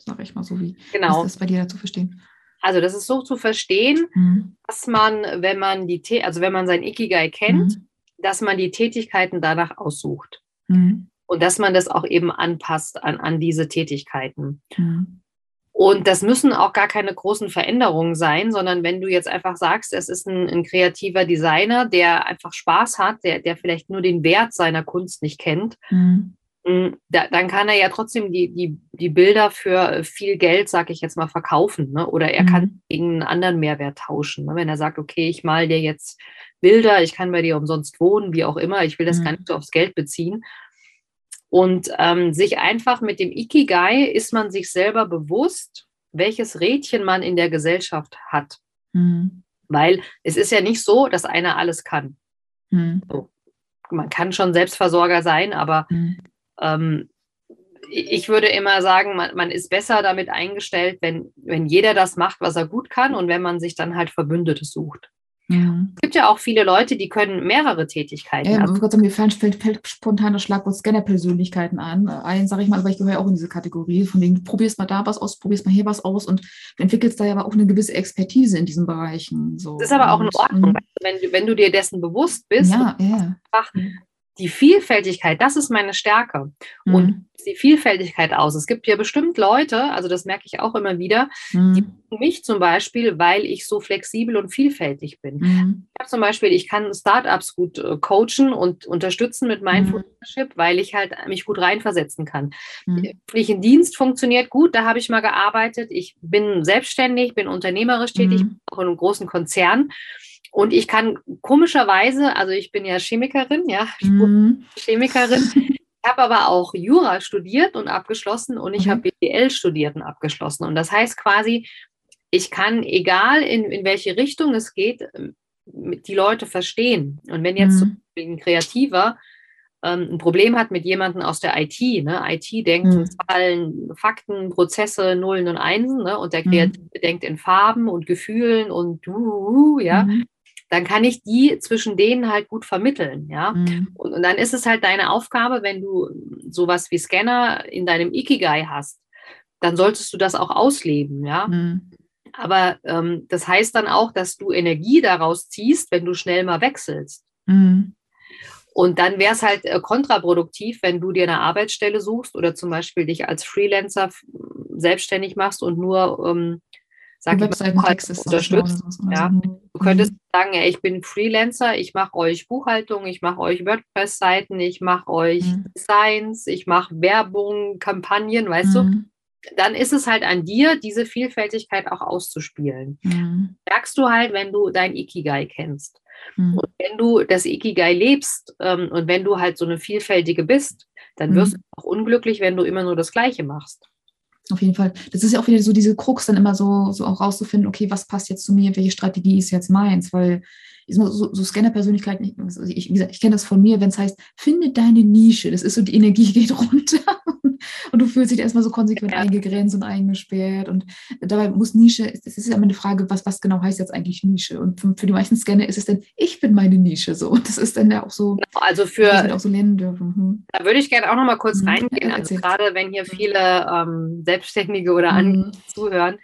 sage ich mal so. Wie genau. ist das bei dir dazu verstehen? Also das ist so zu verstehen, mhm. dass man, wenn man die, also wenn man sein Ikigai kennt, mhm. dass man die Tätigkeiten danach aussucht. Mhm. Und dass man das auch eben anpasst an, an diese Tätigkeiten. Mhm. Und das müssen auch gar keine großen Veränderungen sein, sondern wenn du jetzt einfach sagst, es ist ein, ein kreativer Designer, der einfach Spaß hat, der, der vielleicht nur den Wert seiner Kunst nicht kennt, mhm. Mm, da, dann kann er ja trotzdem die, die, die Bilder für viel Geld, sag ich jetzt mal, verkaufen. Ne? Oder er mhm. kann gegen einen anderen Mehrwert tauschen. Ne? Wenn er sagt, okay, ich mal dir jetzt Bilder, ich kann bei dir umsonst wohnen, wie auch immer, ich will das mhm. gar nicht so aufs Geld beziehen. Und ähm, sich einfach mit dem Ikigai ist man sich selber bewusst, welches Rädchen man in der Gesellschaft hat. Mhm. Weil es ist ja nicht so, dass einer alles kann. Mhm. So. Man kann schon Selbstversorger sein, aber mhm ähm, ich würde immer sagen, man, man, ist besser damit eingestellt, wenn, wenn jeder das macht, was er gut kann und wenn man sich dann halt Verbündete sucht. Mhm. Es gibt ja auch viele Leute, die können mehrere Tätigkeiten. Ja, also, Gott, mir fallen, fällt, fällt spontan das Schlagwort Scanner-Persönlichkeiten an. Einen sage ich mal, aber ich gehöre auch in diese Kategorie. Von wegen, du probierst mal da was aus, probierst mal hier was aus und du entwickelst da ja aber auch eine gewisse Expertise in diesen Bereichen. So. Das ist aber auch in Ordnung, und, wenn, du, wenn du dir dessen bewusst bist. Ja, ja. Einfach, die Vielfältigkeit, das ist meine Stärke. Mhm. Und die Vielfältigkeit aus. Es gibt ja bestimmt Leute, also das merke ich auch immer wieder, mhm. die mich zum Beispiel, weil ich so flexibel und vielfältig bin. Mhm. Ich habe zum Beispiel, ich kann Startups gut äh, coachen und unterstützen mit Mindful Leadership, mhm. weil ich halt mich gut reinversetzen kann. Mhm. Pflichten Dienst funktioniert gut, da habe ich mal gearbeitet. Ich bin selbstständig, bin unternehmerisch tätig, mhm. auch in einem großen Konzern. Und ich kann komischerweise, also ich bin ja Chemikerin, ja, [laughs] mhm. Chemikerin. Ich habe aber auch Jura studiert und abgeschlossen und ich mhm. habe BWL studiert und abgeschlossen. Und das heißt quasi, ich kann, egal in, in welche Richtung es geht, ähm, die Leute verstehen. Und wenn jetzt mhm. ein Kreativer ähm, ein Problem hat mit jemandem aus der IT, ne? IT denkt mhm. in Zahlen, Fakten, Prozesse, Nullen und Einsen, ne? und der mhm. Kreative denkt in Farben und Gefühlen und du, ja. Mhm dann kann ich die zwischen denen halt gut vermitteln, ja. Mhm. Und, und, dann ist es halt deine Aufgabe, wenn du sowas wie Scanner in deinem Ikigai hast, dann solltest du das auch ausleben, ja. Mhm. Aber ähm, das heißt dann auch, dass du Energie daraus ziehst, wenn du schnell mal wechselst. Mhm. Und dann wäre es halt äh, kontraproduktiv, wenn du dir eine Arbeitsstelle suchst oder zum Beispiel dich als Freelancer selbstständig machst und nur ähm, sag ich mal, halt unterstützt. Ja. Du Du könntest mhm. sagen, ja, ich bin Freelancer, ich mache euch Buchhaltung, ich mache euch WordPress-Seiten, ich mache euch mhm. Designs, ich mache Werbung, Kampagnen, weißt du? Mhm. Dann ist es halt an dir, diese Vielfältigkeit auch auszuspielen. Mhm. Merkst du halt, wenn du dein Ikigai kennst. Mhm. Und wenn du das Ikigai lebst ähm, und wenn du halt so eine Vielfältige bist, dann wirst du auch unglücklich, wenn du immer nur das Gleiche machst. Auf jeden Fall. Das ist ja auch wieder so diese Krux, dann immer so, so auch rauszufinden, okay, was passt jetzt zu mir, welche Strategie ist jetzt meins, weil so, so Scanner-Persönlichkeit, also ich, wie gesagt, ich kenne das von mir, wenn es heißt, finde deine Nische, das ist so, die Energie [laughs] geht runter und du fühlst dich erstmal so konsequent ja. eingegrenzt und eingesperrt und dabei muss Nische, es ist ja immer eine Frage, was, was genau heißt jetzt eigentlich Nische und für, für die meisten Scanner ist es dann, ich bin meine Nische so und das ist dann ja auch so, genau, also für, auch so nennen dürfen. Hm. Da würde ich gerne auch nochmal kurz hm. reingehen, also gerade wenn hier viele ähm, Selbstständige oder hm. zuhören,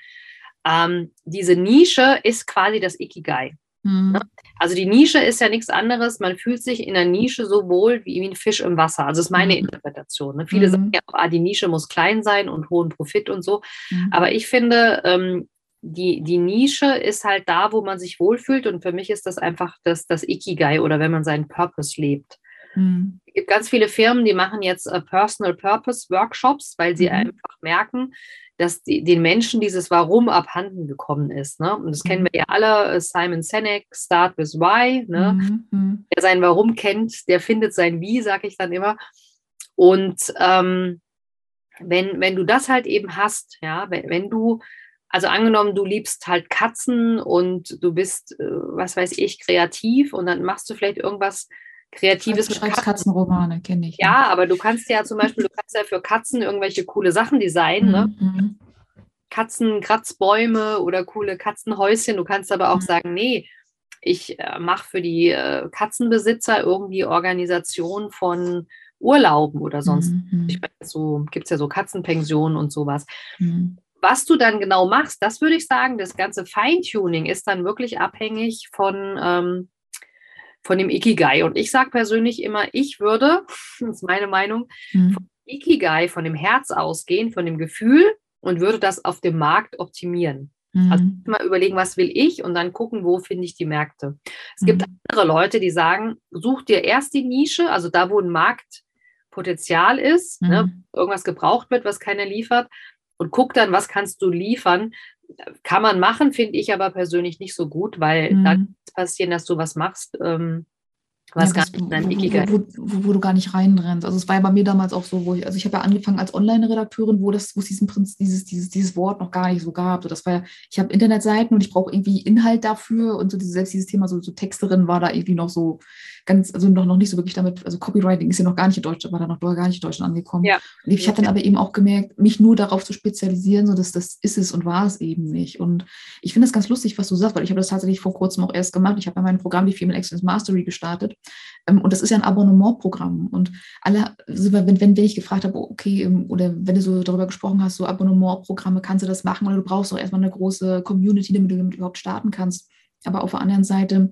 ähm, diese Nische ist quasi das Ikigai. Mhm. Ne? Also die Nische ist ja nichts anderes. Man fühlt sich in der Nische so wohl wie ein Fisch im Wasser. Also das ist meine mhm. Interpretation. Ne? Viele mhm. sagen ja auch, ah, die Nische muss klein sein und hohen Profit und so. Mhm. Aber ich finde, ähm, die, die Nische ist halt da, wo man sich wohlfühlt. Und für mich ist das einfach das, das Ikigai oder wenn man seinen Purpose lebt. Mhm. Es gibt ganz viele Firmen, die machen jetzt uh, Personal Purpose Workshops, weil sie mhm. einfach merken, dass die, den Menschen dieses Warum abhanden gekommen ist. Ne? Und das mhm. kennen wir ja alle, äh, Simon Sinek, Start with Why. Ne? Mhm, mhm. Wer sein Warum kennt, der findet sein Wie, sage ich dann immer. Und ähm, wenn, wenn du das halt eben hast, ja, wenn, wenn du, also angenommen, du liebst halt Katzen und du bist, äh, was weiß ich, kreativ und dann machst du vielleicht irgendwas Kreatives mit Katzen. Katzenromane, kenne ich. Ja, aber du kannst ja zum Beispiel, du kannst ja für Katzen irgendwelche coole Sachen designen, ne? Mhm. Katzenkratzbäume oder coole Katzenhäuschen. Du kannst aber auch mhm. sagen, nee, ich äh, mache für die äh, Katzenbesitzer irgendwie Organisation von Urlauben oder sonst. Mhm. Ich meine, so gibt es ja so Katzenpensionen und sowas. Mhm. Was du dann genau machst, das würde ich sagen, das ganze Feintuning ist dann wirklich abhängig von, ähm, von dem Ikigai. Und ich sage persönlich immer, ich würde, [laughs] das ist meine Meinung, mhm. vom Ikigai, von dem Herz ausgehen, von dem Gefühl und würde das auf dem Markt optimieren. Mhm. Also mal überlegen, was will ich und dann gucken, wo finde ich die Märkte. Es mhm. gibt andere Leute, die sagen, such dir erst die Nische, also da, wo ein Marktpotenzial ist, ne, mhm. irgendwas gebraucht wird, was keiner liefert, und guck dann, was kannst du liefern, kann man machen, finde ich aber persönlich nicht so gut, weil mhm. dann passieren, dass du was machst, ähm, was ja, gar nicht dein Ikigai wo, wo, wo, du gar nicht reinrennst. Also es war ja bei mir damals auch so, wo ich, also ich habe ja angefangen als Online-Redakteurin, wo das, wo es diesen Prinz, dieses, dieses, dieses Wort noch gar nicht so gab. So, das war ja, ich habe Internetseiten und ich brauche irgendwie Inhalt dafür und so dieses, selbst dieses Thema, so, so Texterin war da irgendwie noch so ganz, also noch, noch nicht so wirklich damit, also Copywriting ist ja noch gar nicht in Deutschland, war da noch gar nicht in Deutschland angekommen. Ja. Und ich habe dann aber eben auch gemerkt, mich nur darauf zu spezialisieren, so dass das ist es und war es eben nicht. Und ich finde das ganz lustig, was du sagst, weil ich habe das tatsächlich vor kurzem auch erst gemacht. Ich habe ja mein Programm, die Female Excellence Mastery, gestartet. Ähm, und das ist ja ein Abonnementprogramm. Und alle, also wenn, wenn, ich gefragt habe, okay, ähm, oder wenn du so darüber gesprochen hast, so Abonnementprogramme, kannst du das machen oder du brauchst doch erstmal eine große Community, damit du damit überhaupt starten kannst. Aber auf der anderen Seite,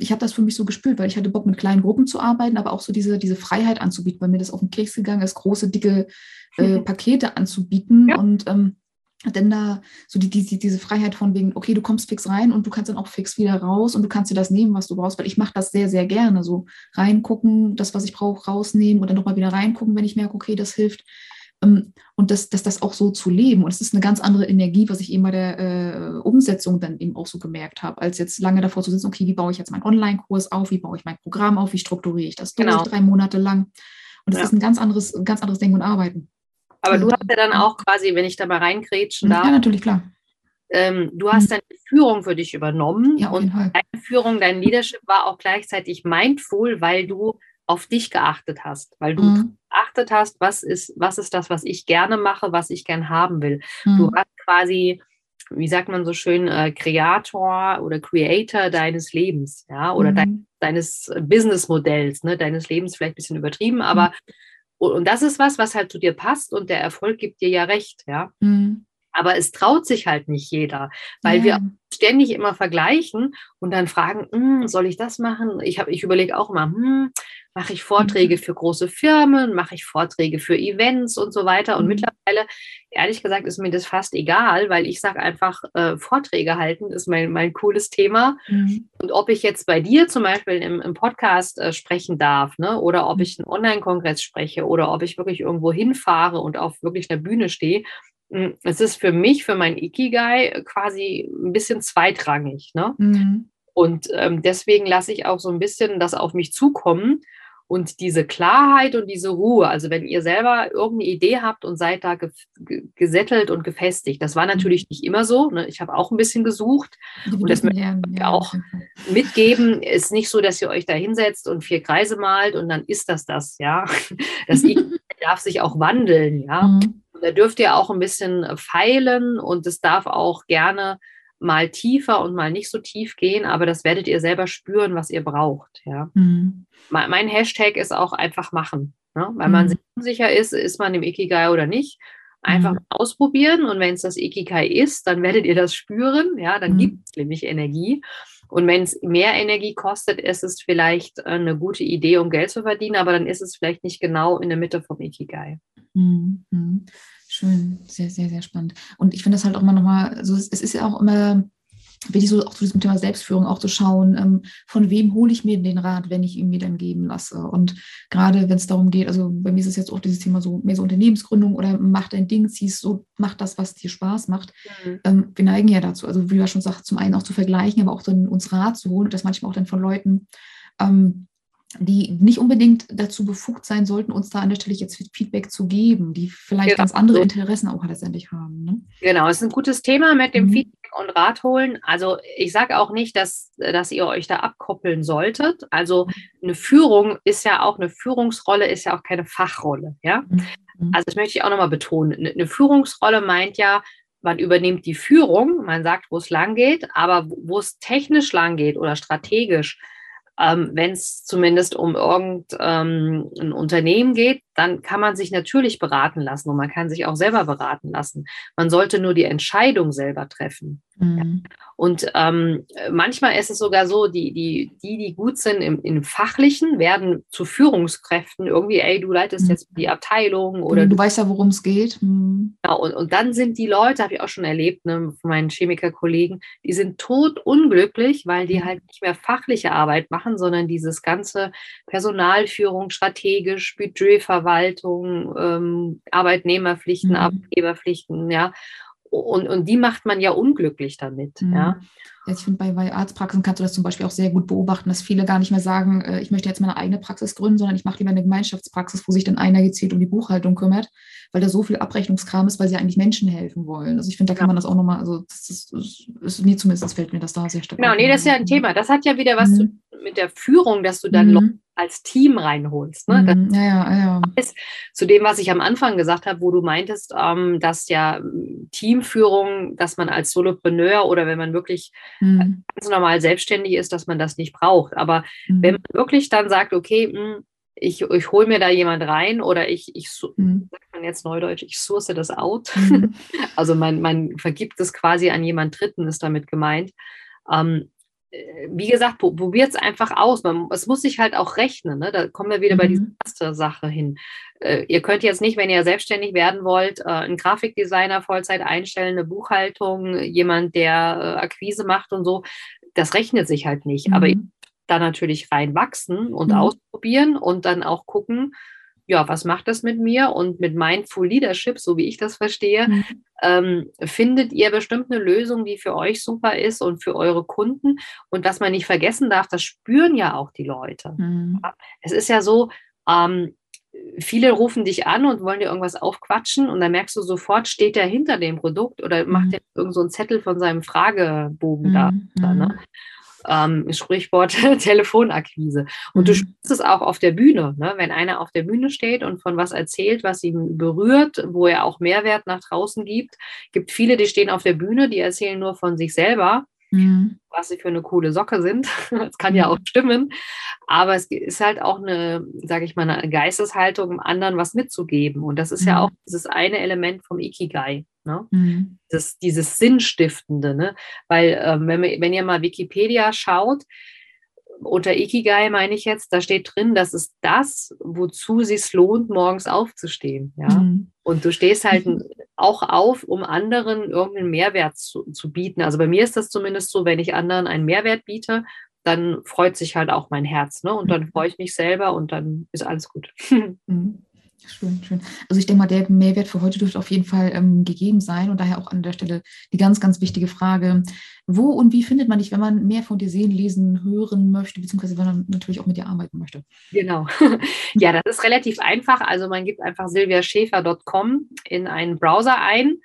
ich habe das für mich so gespürt, weil ich hatte Bock, mit kleinen Gruppen zu arbeiten, aber auch so diese, diese Freiheit anzubieten, weil mir das auf den Keks gegangen ist, große, dicke äh, Pakete anzubieten. Ja. Und ähm, denn da so die, die, diese Freiheit von wegen, okay, du kommst fix rein und du kannst dann auch fix wieder raus und du kannst dir das nehmen, was du brauchst, weil ich mache das sehr, sehr gerne. So reingucken, das, was ich brauche, rausnehmen und dann nochmal wieder reingucken, wenn ich merke, okay, das hilft. Ähm, und das, das, das auch so zu leben. Und es ist eine ganz andere Energie, was ich eben bei der äh, Umsetzung dann eben auch so gemerkt habe, als jetzt lange davor zu sitzen, okay, wie baue ich jetzt meinen Online-Kurs auf, wie baue ich mein Programm auf, wie strukturiere ich das genau. durch drei Monate lang. Und das ja. ist ein ganz anderes, ein ganz anderes Denken und Arbeiten. Aber also, du hast ja dann auch quasi, wenn ich da mal reingrätschen darf. Ja, natürlich, klar. Ähm, du hast deine Führung für dich übernommen ja, und deine Führung, dein Leadership war auch gleichzeitig mindful, weil du auf dich geachtet hast, weil du mhm. geachtet hast, was ist, was ist das, was ich gerne mache, was ich gern haben will. Mhm. Du hast quasi, wie sagt man so schön, äh, Kreator oder Creator deines Lebens, ja, oder mhm. dein, deines Businessmodells, ne, deines Lebens vielleicht ein bisschen übertrieben, aber mhm. und das ist was, was halt zu dir passt und der Erfolg gibt dir ja recht, ja. Mhm. Aber es traut sich halt nicht jeder, weil ja. wir ständig immer vergleichen und dann fragen, hm, soll ich das machen? Ich, ich überlege auch immer, hm, mache ich Vorträge mhm. für große Firmen, mache ich Vorträge für Events und so weiter. Und mhm. mittlerweile, ehrlich gesagt, ist mir das fast egal, weil ich sage einfach, äh, Vorträge halten ist mein, mein cooles Thema. Mhm. Und ob ich jetzt bei dir zum Beispiel im, im Podcast äh, sprechen darf, ne, oder ob mhm. ich einen Online-Kongress spreche oder ob ich wirklich irgendwo hinfahre und auf wirklich einer Bühne stehe, es ist für mich, für mein Ikigai quasi ein bisschen zweitrangig. Ne? Mhm. Und ähm, deswegen lasse ich auch so ein bisschen das auf mich zukommen und diese Klarheit und diese Ruhe. Also wenn ihr selber irgendeine Idee habt und seid da ge gesettelt und gefestigt, das war natürlich mhm. nicht immer so. Ne? Ich habe auch ein bisschen gesucht und das möchte ich ja, auch mitgeben. Ist nicht so, dass ihr euch da hinsetzt und vier Kreise malt und dann ist das das. Ja, [laughs] das [laughs] darf sich auch wandeln. Ja. Mhm. Da dürft ihr auch ein bisschen äh, feilen und es darf auch gerne mal tiefer und mal nicht so tief gehen, aber das werdet ihr selber spüren, was ihr braucht. Ja. Mhm. Mein Hashtag ist auch einfach machen. Ne? Weil mhm. man sich unsicher ist, ist man im Ikigai oder nicht. Einfach mhm. ausprobieren und wenn es das Ikigai ist, dann werdet ihr das spüren. Ja, dann mhm. gibt es nämlich Energie. Und wenn es mehr Energie kostet, ist es vielleicht äh, eine gute Idee, um Geld zu verdienen, aber dann ist es vielleicht nicht genau in der Mitte vom Ikigai. Schön, sehr, sehr, sehr spannend. Und ich finde das halt auch immer nochmal, also es, es ist ja auch immer wichtig, so auch zu diesem Thema Selbstführung auch zu schauen, ähm, von wem hole ich mir den Rat, wenn ich ihn mir dann geben lasse. Und gerade wenn es darum geht, also bei mir ist es jetzt auch dieses Thema so mehr so Unternehmensgründung oder mach dein Ding, ziehst so, mach das, was dir Spaß macht. Mhm. Ähm, wir neigen ja dazu, also wie wir schon sagt, zum einen auch zu vergleichen, aber auch dann uns Rat zu holen und das manchmal auch dann von Leuten, ähm, die nicht unbedingt dazu befugt sein sollten, uns da an der Stelle jetzt Feedback zu geben, die vielleicht genau. ganz andere Interessen auch letztendlich haben. Ne? Genau, es ist ein gutes Thema mit dem mhm. Feedback und Rat holen. Also ich sage auch nicht, dass, dass ihr euch da abkoppeln solltet. Also eine Führung ist ja auch, eine Führungsrolle ist ja auch keine Fachrolle. Ja? Mhm. Also das möchte ich auch nochmal betonen. Eine Führungsrolle meint ja, man übernimmt die Führung, man sagt, wo es lang geht, aber wo es technisch lang geht oder strategisch, ähm, wenn es zumindest um irgendein ähm, Unternehmen geht, dann kann man sich natürlich beraten lassen und man kann sich auch selber beraten lassen. Man sollte nur die Entscheidung selber treffen. Mhm. Ja. Und ähm, manchmal ist es sogar so, die, die, die, die gut sind im, im Fachlichen, werden zu Führungskräften irgendwie, ey, du leitest mhm. jetzt die Abteilung oder du, du weißt ja, worum es geht. Mhm. Genau, und, und dann sind die Leute, habe ich auch schon erlebt, ne, von meinen Chemikerkollegen, die sind totunglücklich, weil die mhm. halt nicht mehr fachliche Arbeit machen, sondern dieses ganze Personalführung, strategisch, Budgetverwaltung, ähm, Arbeitnehmerpflichten, mhm. Arbeitgeberpflichten, ja. Und, und die macht man ja unglücklich damit. Mhm. Ja. Ich finde, bei, bei Arztpraxen kannst du das zum Beispiel auch sehr gut beobachten, dass viele gar nicht mehr sagen, äh, ich möchte jetzt meine eigene Praxis gründen, sondern ich mache lieber eine Gemeinschaftspraxis, wo sich dann einer gezielt um die Buchhaltung kümmert, weil da so viel Abrechnungskram ist, weil sie eigentlich Menschen helfen wollen. Also ich finde, da kann man das auch nochmal, also das ist, ist, ist, mir zumindest fällt mir das da sehr stark. Genau, nee, das ist ja ein Thema. Das hat ja wieder was mhm. zu, mit der Führung, dass du dann mhm als Team reinholst. Ne? Mhm, ja, ja, ja. Ist zu dem, was ich am Anfang gesagt habe, wo du meintest, ähm, dass ja ähm, Teamführung, dass man als Solopreneur oder wenn man wirklich mhm. ganz normal selbstständig ist, dass man das nicht braucht. Aber mhm. wenn man wirklich dann sagt, okay, mh, hm, ich, ich hole mir da jemand rein oder ich, ich mhm. sagt man jetzt neudeutsch, ich source das out. Mhm. [laughs] also man, man vergibt es quasi an jemand Dritten, ist damit gemeint. Ähm, äh, wie gesagt, probiert es einfach aus. Man, es muss sich halt auch rechnen. Ne? Da kommen wir wieder mhm. bei dieser ersten Sache hin. Äh, ihr könnt jetzt nicht, wenn ihr selbstständig werden wollt, äh, einen Grafikdesigner Vollzeit einstellen, eine Buchhaltung, jemand, der äh, Akquise macht und so. Das rechnet sich halt nicht. Mhm. Aber da natürlich reinwachsen und mhm. ausprobieren und dann auch gucken, ja, was macht das mit mir? Und mit Mindful Leadership, so wie ich das verstehe, mhm. ähm, findet ihr bestimmt eine Lösung, die für euch super ist und für eure Kunden. Und was man nicht vergessen darf, das spüren ja auch die Leute. Mhm. Es ist ja so, ähm, viele rufen dich an und wollen dir irgendwas aufquatschen und dann merkst du sofort, steht er hinter dem Produkt oder macht mhm. er irgend so einen Zettel von seinem Fragebogen da. Mhm. da ne? Mhm ähm, Sprichwort [laughs] Telefonakquise. Und mhm. du spürst es auch auf der Bühne, ne? wenn einer auf der Bühne steht und von was erzählt, was ihn berührt, wo er auch Mehrwert nach draußen gibt. gibt viele, die stehen auf der Bühne, die erzählen nur von sich selber. Mhm. was sie für eine coole Socke sind. [laughs] Das kann ja mhm. auch stimmen. Aber es ist halt auch eine, sage ich mal, eine Geisteshaltung, anderen was mitzugeben. Und das ist mhm. ja auch dieses eine Element vom Ikigai. Ne? Mhm. Das, dieses Sinnstiftende. Ne? Weil, ähm, wenn, wenn ihr mal Wikipedia schaut, unter Ikigai meine ich jetzt, da steht drin, das ist das, wozu es sich lohnt, morgens aufzustehen. Ja? Mhm. Und du stehst halt auch auf, um anderen irgendeinen Mehrwert zu, zu, bieten. Also bei mir ist das zumindest so, wenn ich anderen einen Mehrwert biete, dann freut sich halt auch mein Herz. Ne? Und dann mhm. freue ich mich selber und dann ist alles gut. [laughs] Mhm. Schön, schön. Also ich denke mal, der Mehrwert für heute dürfte auf jeden Fall ähm, gegeben sein und daher auch an der Stelle die ganz, ganz wichtige Frage, wo und wie findet man dich, wenn man mehr von dir sehen, lesen, hören möchte, beziehungsweise wenn man natürlich auch mit dir arbeiten möchte? Genau. [laughs] ja, das ist relativ einfach. Also man gibt einfach silviaschäfer.com in einen Browser ein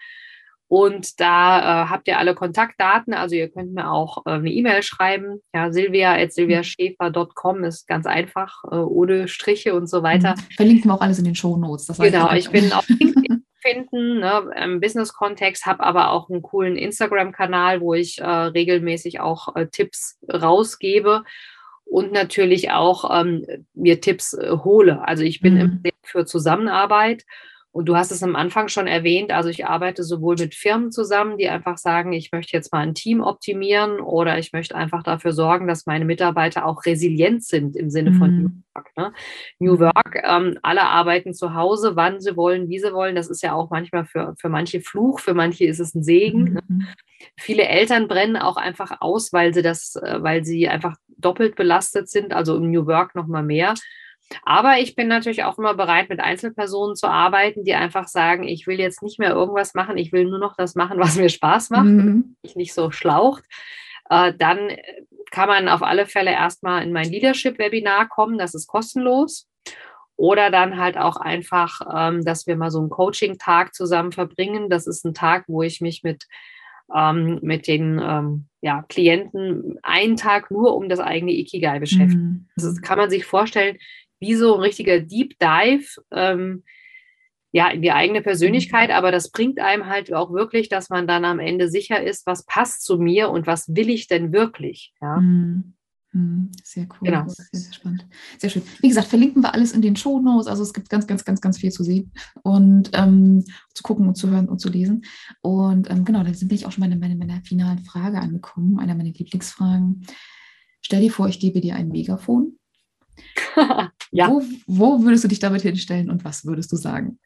und da äh, habt ihr alle Kontaktdaten. Also ihr könnt mir auch äh, eine E-Mail schreiben. Ja, silvia.silviaschäfer.com ist ganz einfach, äh, ohne Striche und so weiter. Mhm. Verlinken wir auch alles in den Show Notes. genau, ich bin [laughs] auf LinkedIn finden, ne, im Business-Kontext, habe aber auch einen coolen Instagram-Kanal, wo ich äh, regelmäßig auch äh, Tipps rausgebe und natürlich auch ähm, mir Tipps äh, hole. Also ich bin mhm. immer für Zusammenarbeit und du hast es am Anfang schon erwähnt, also ich arbeite sowohl mit Firmen zusammen, die einfach sagen, ich möchte jetzt mal ein Team optimieren oder ich möchte einfach dafür sorgen, dass meine Mitarbeiter auch resilient sind im Sinne von mhm. New Work. Ne? New Work, ähm, alle arbeiten zu Hause, wann sie wollen, wie sie wollen. Das ist ja auch manchmal für, für manche Fluch, für manche ist es ein Segen. Ne? Mhm. Ne? Viele Eltern brennen auch einfach aus, weil sie das, äh, weil sie einfach doppelt belastet sind, also im New Work noch mal mehr. Aber ich bin natürlich auch immer bereit, mit Einzelpersonen zu arbeiten, die einfach sagen, ich will jetzt nicht mehr irgendwas machen, ich will nur noch das machen, was mir Spaß macht, mhm. ich nicht so schlaucht. Äh, dann kann man auf alle Fälle erstmal in mein Leadership-Webinar kommen, das ist kostenlos. Oder dann halt auch einfach, ähm, dass wir mal so einen Coaching-Tag zusammen verbringen. Das ist ein Tag, wo ich mich mit ähm, mit den ähm, ja, Klienten einen Tag nur um das eigene Ikigai beschäftige. Mhm. Das kann man sich vorstellen, wie so ein richtiger Deep Dive ähm, ja, in die eigene Persönlichkeit, mhm. aber das bringt einem halt auch wirklich, dass man dann am Ende sicher ist, was passt zu mir und was will ich denn wirklich. Ja? Mhm. mhm. Sehr cool. Genau. Sehr, sehr spannend. Sehr schön. Wie gesagt, verlinken wir alles in den Show Notes. Also es gibt ganz, ganz, ganz, ganz viel zu sehen und ähm, zu gucken und zu hören und zu lesen. Und ähm, genau, da bin ich auch schon bei meiner, meiner finalen Frage angekommen, einer meiner Lieblingsfragen. Stell dir vor, ich gebe dir ein Megafon [laughs] ja. Wo, wo würdest du dich damit hinstellen und was würdest du sagen?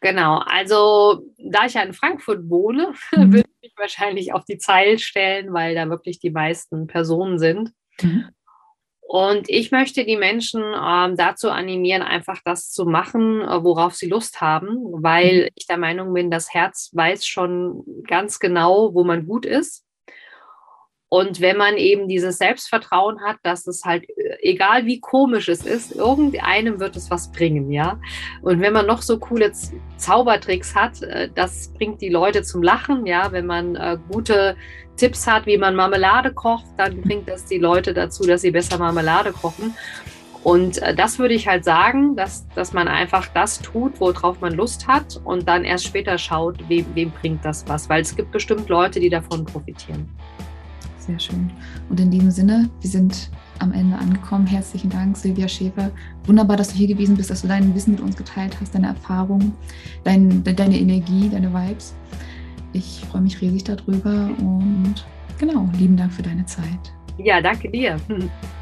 Genau, also da ich ja in Frankfurt wohne, [laughs] mhm. würde ich mich wahrscheinlich auf die Zeil stellen, weil da wirklich die meisten Personen sind. Mhm. Und ich möchte die Menschen ähm, dazu animieren, einfach das zu machen, äh, worauf sie Lust haben, weil mhm. ich der Meinung bin, das Herz weiß schon ganz genau, wo man gut ist. Und wenn man eben dieses Selbstvertrauen hat, dass es halt, äh, egal wie komisch es ist, irgendeinem wird es was bringen, ja. Und wenn man noch so coole Zaubertricks hat, äh, das bringt die Leute zum Lachen, ja. Wenn man äh, gute Tipps hat, wie man Marmelade kocht, dann bringt das die Leute dazu, dass sie besser Marmelade kochen. Und das würde ich halt sagen, dass, dass man einfach das tut, worauf man Lust hat und dann erst später schaut, wem, wem bringt das was. Weil es gibt bestimmt Leute, die davon profitieren. Sehr schön. Und in diesem Sinne, wir sind am Ende angekommen. Herzlichen Dank, Silvia Schäfer. Wunderbar, dass du hier gewesen bist, dass du dein Wissen mit uns geteilt hast, deine Erfahrung, dein, deine Energie, deine Vibes. Ich freue mich riesig darüber und genau, lieben Dank für deine Zeit. Ja, danke dir. [laughs]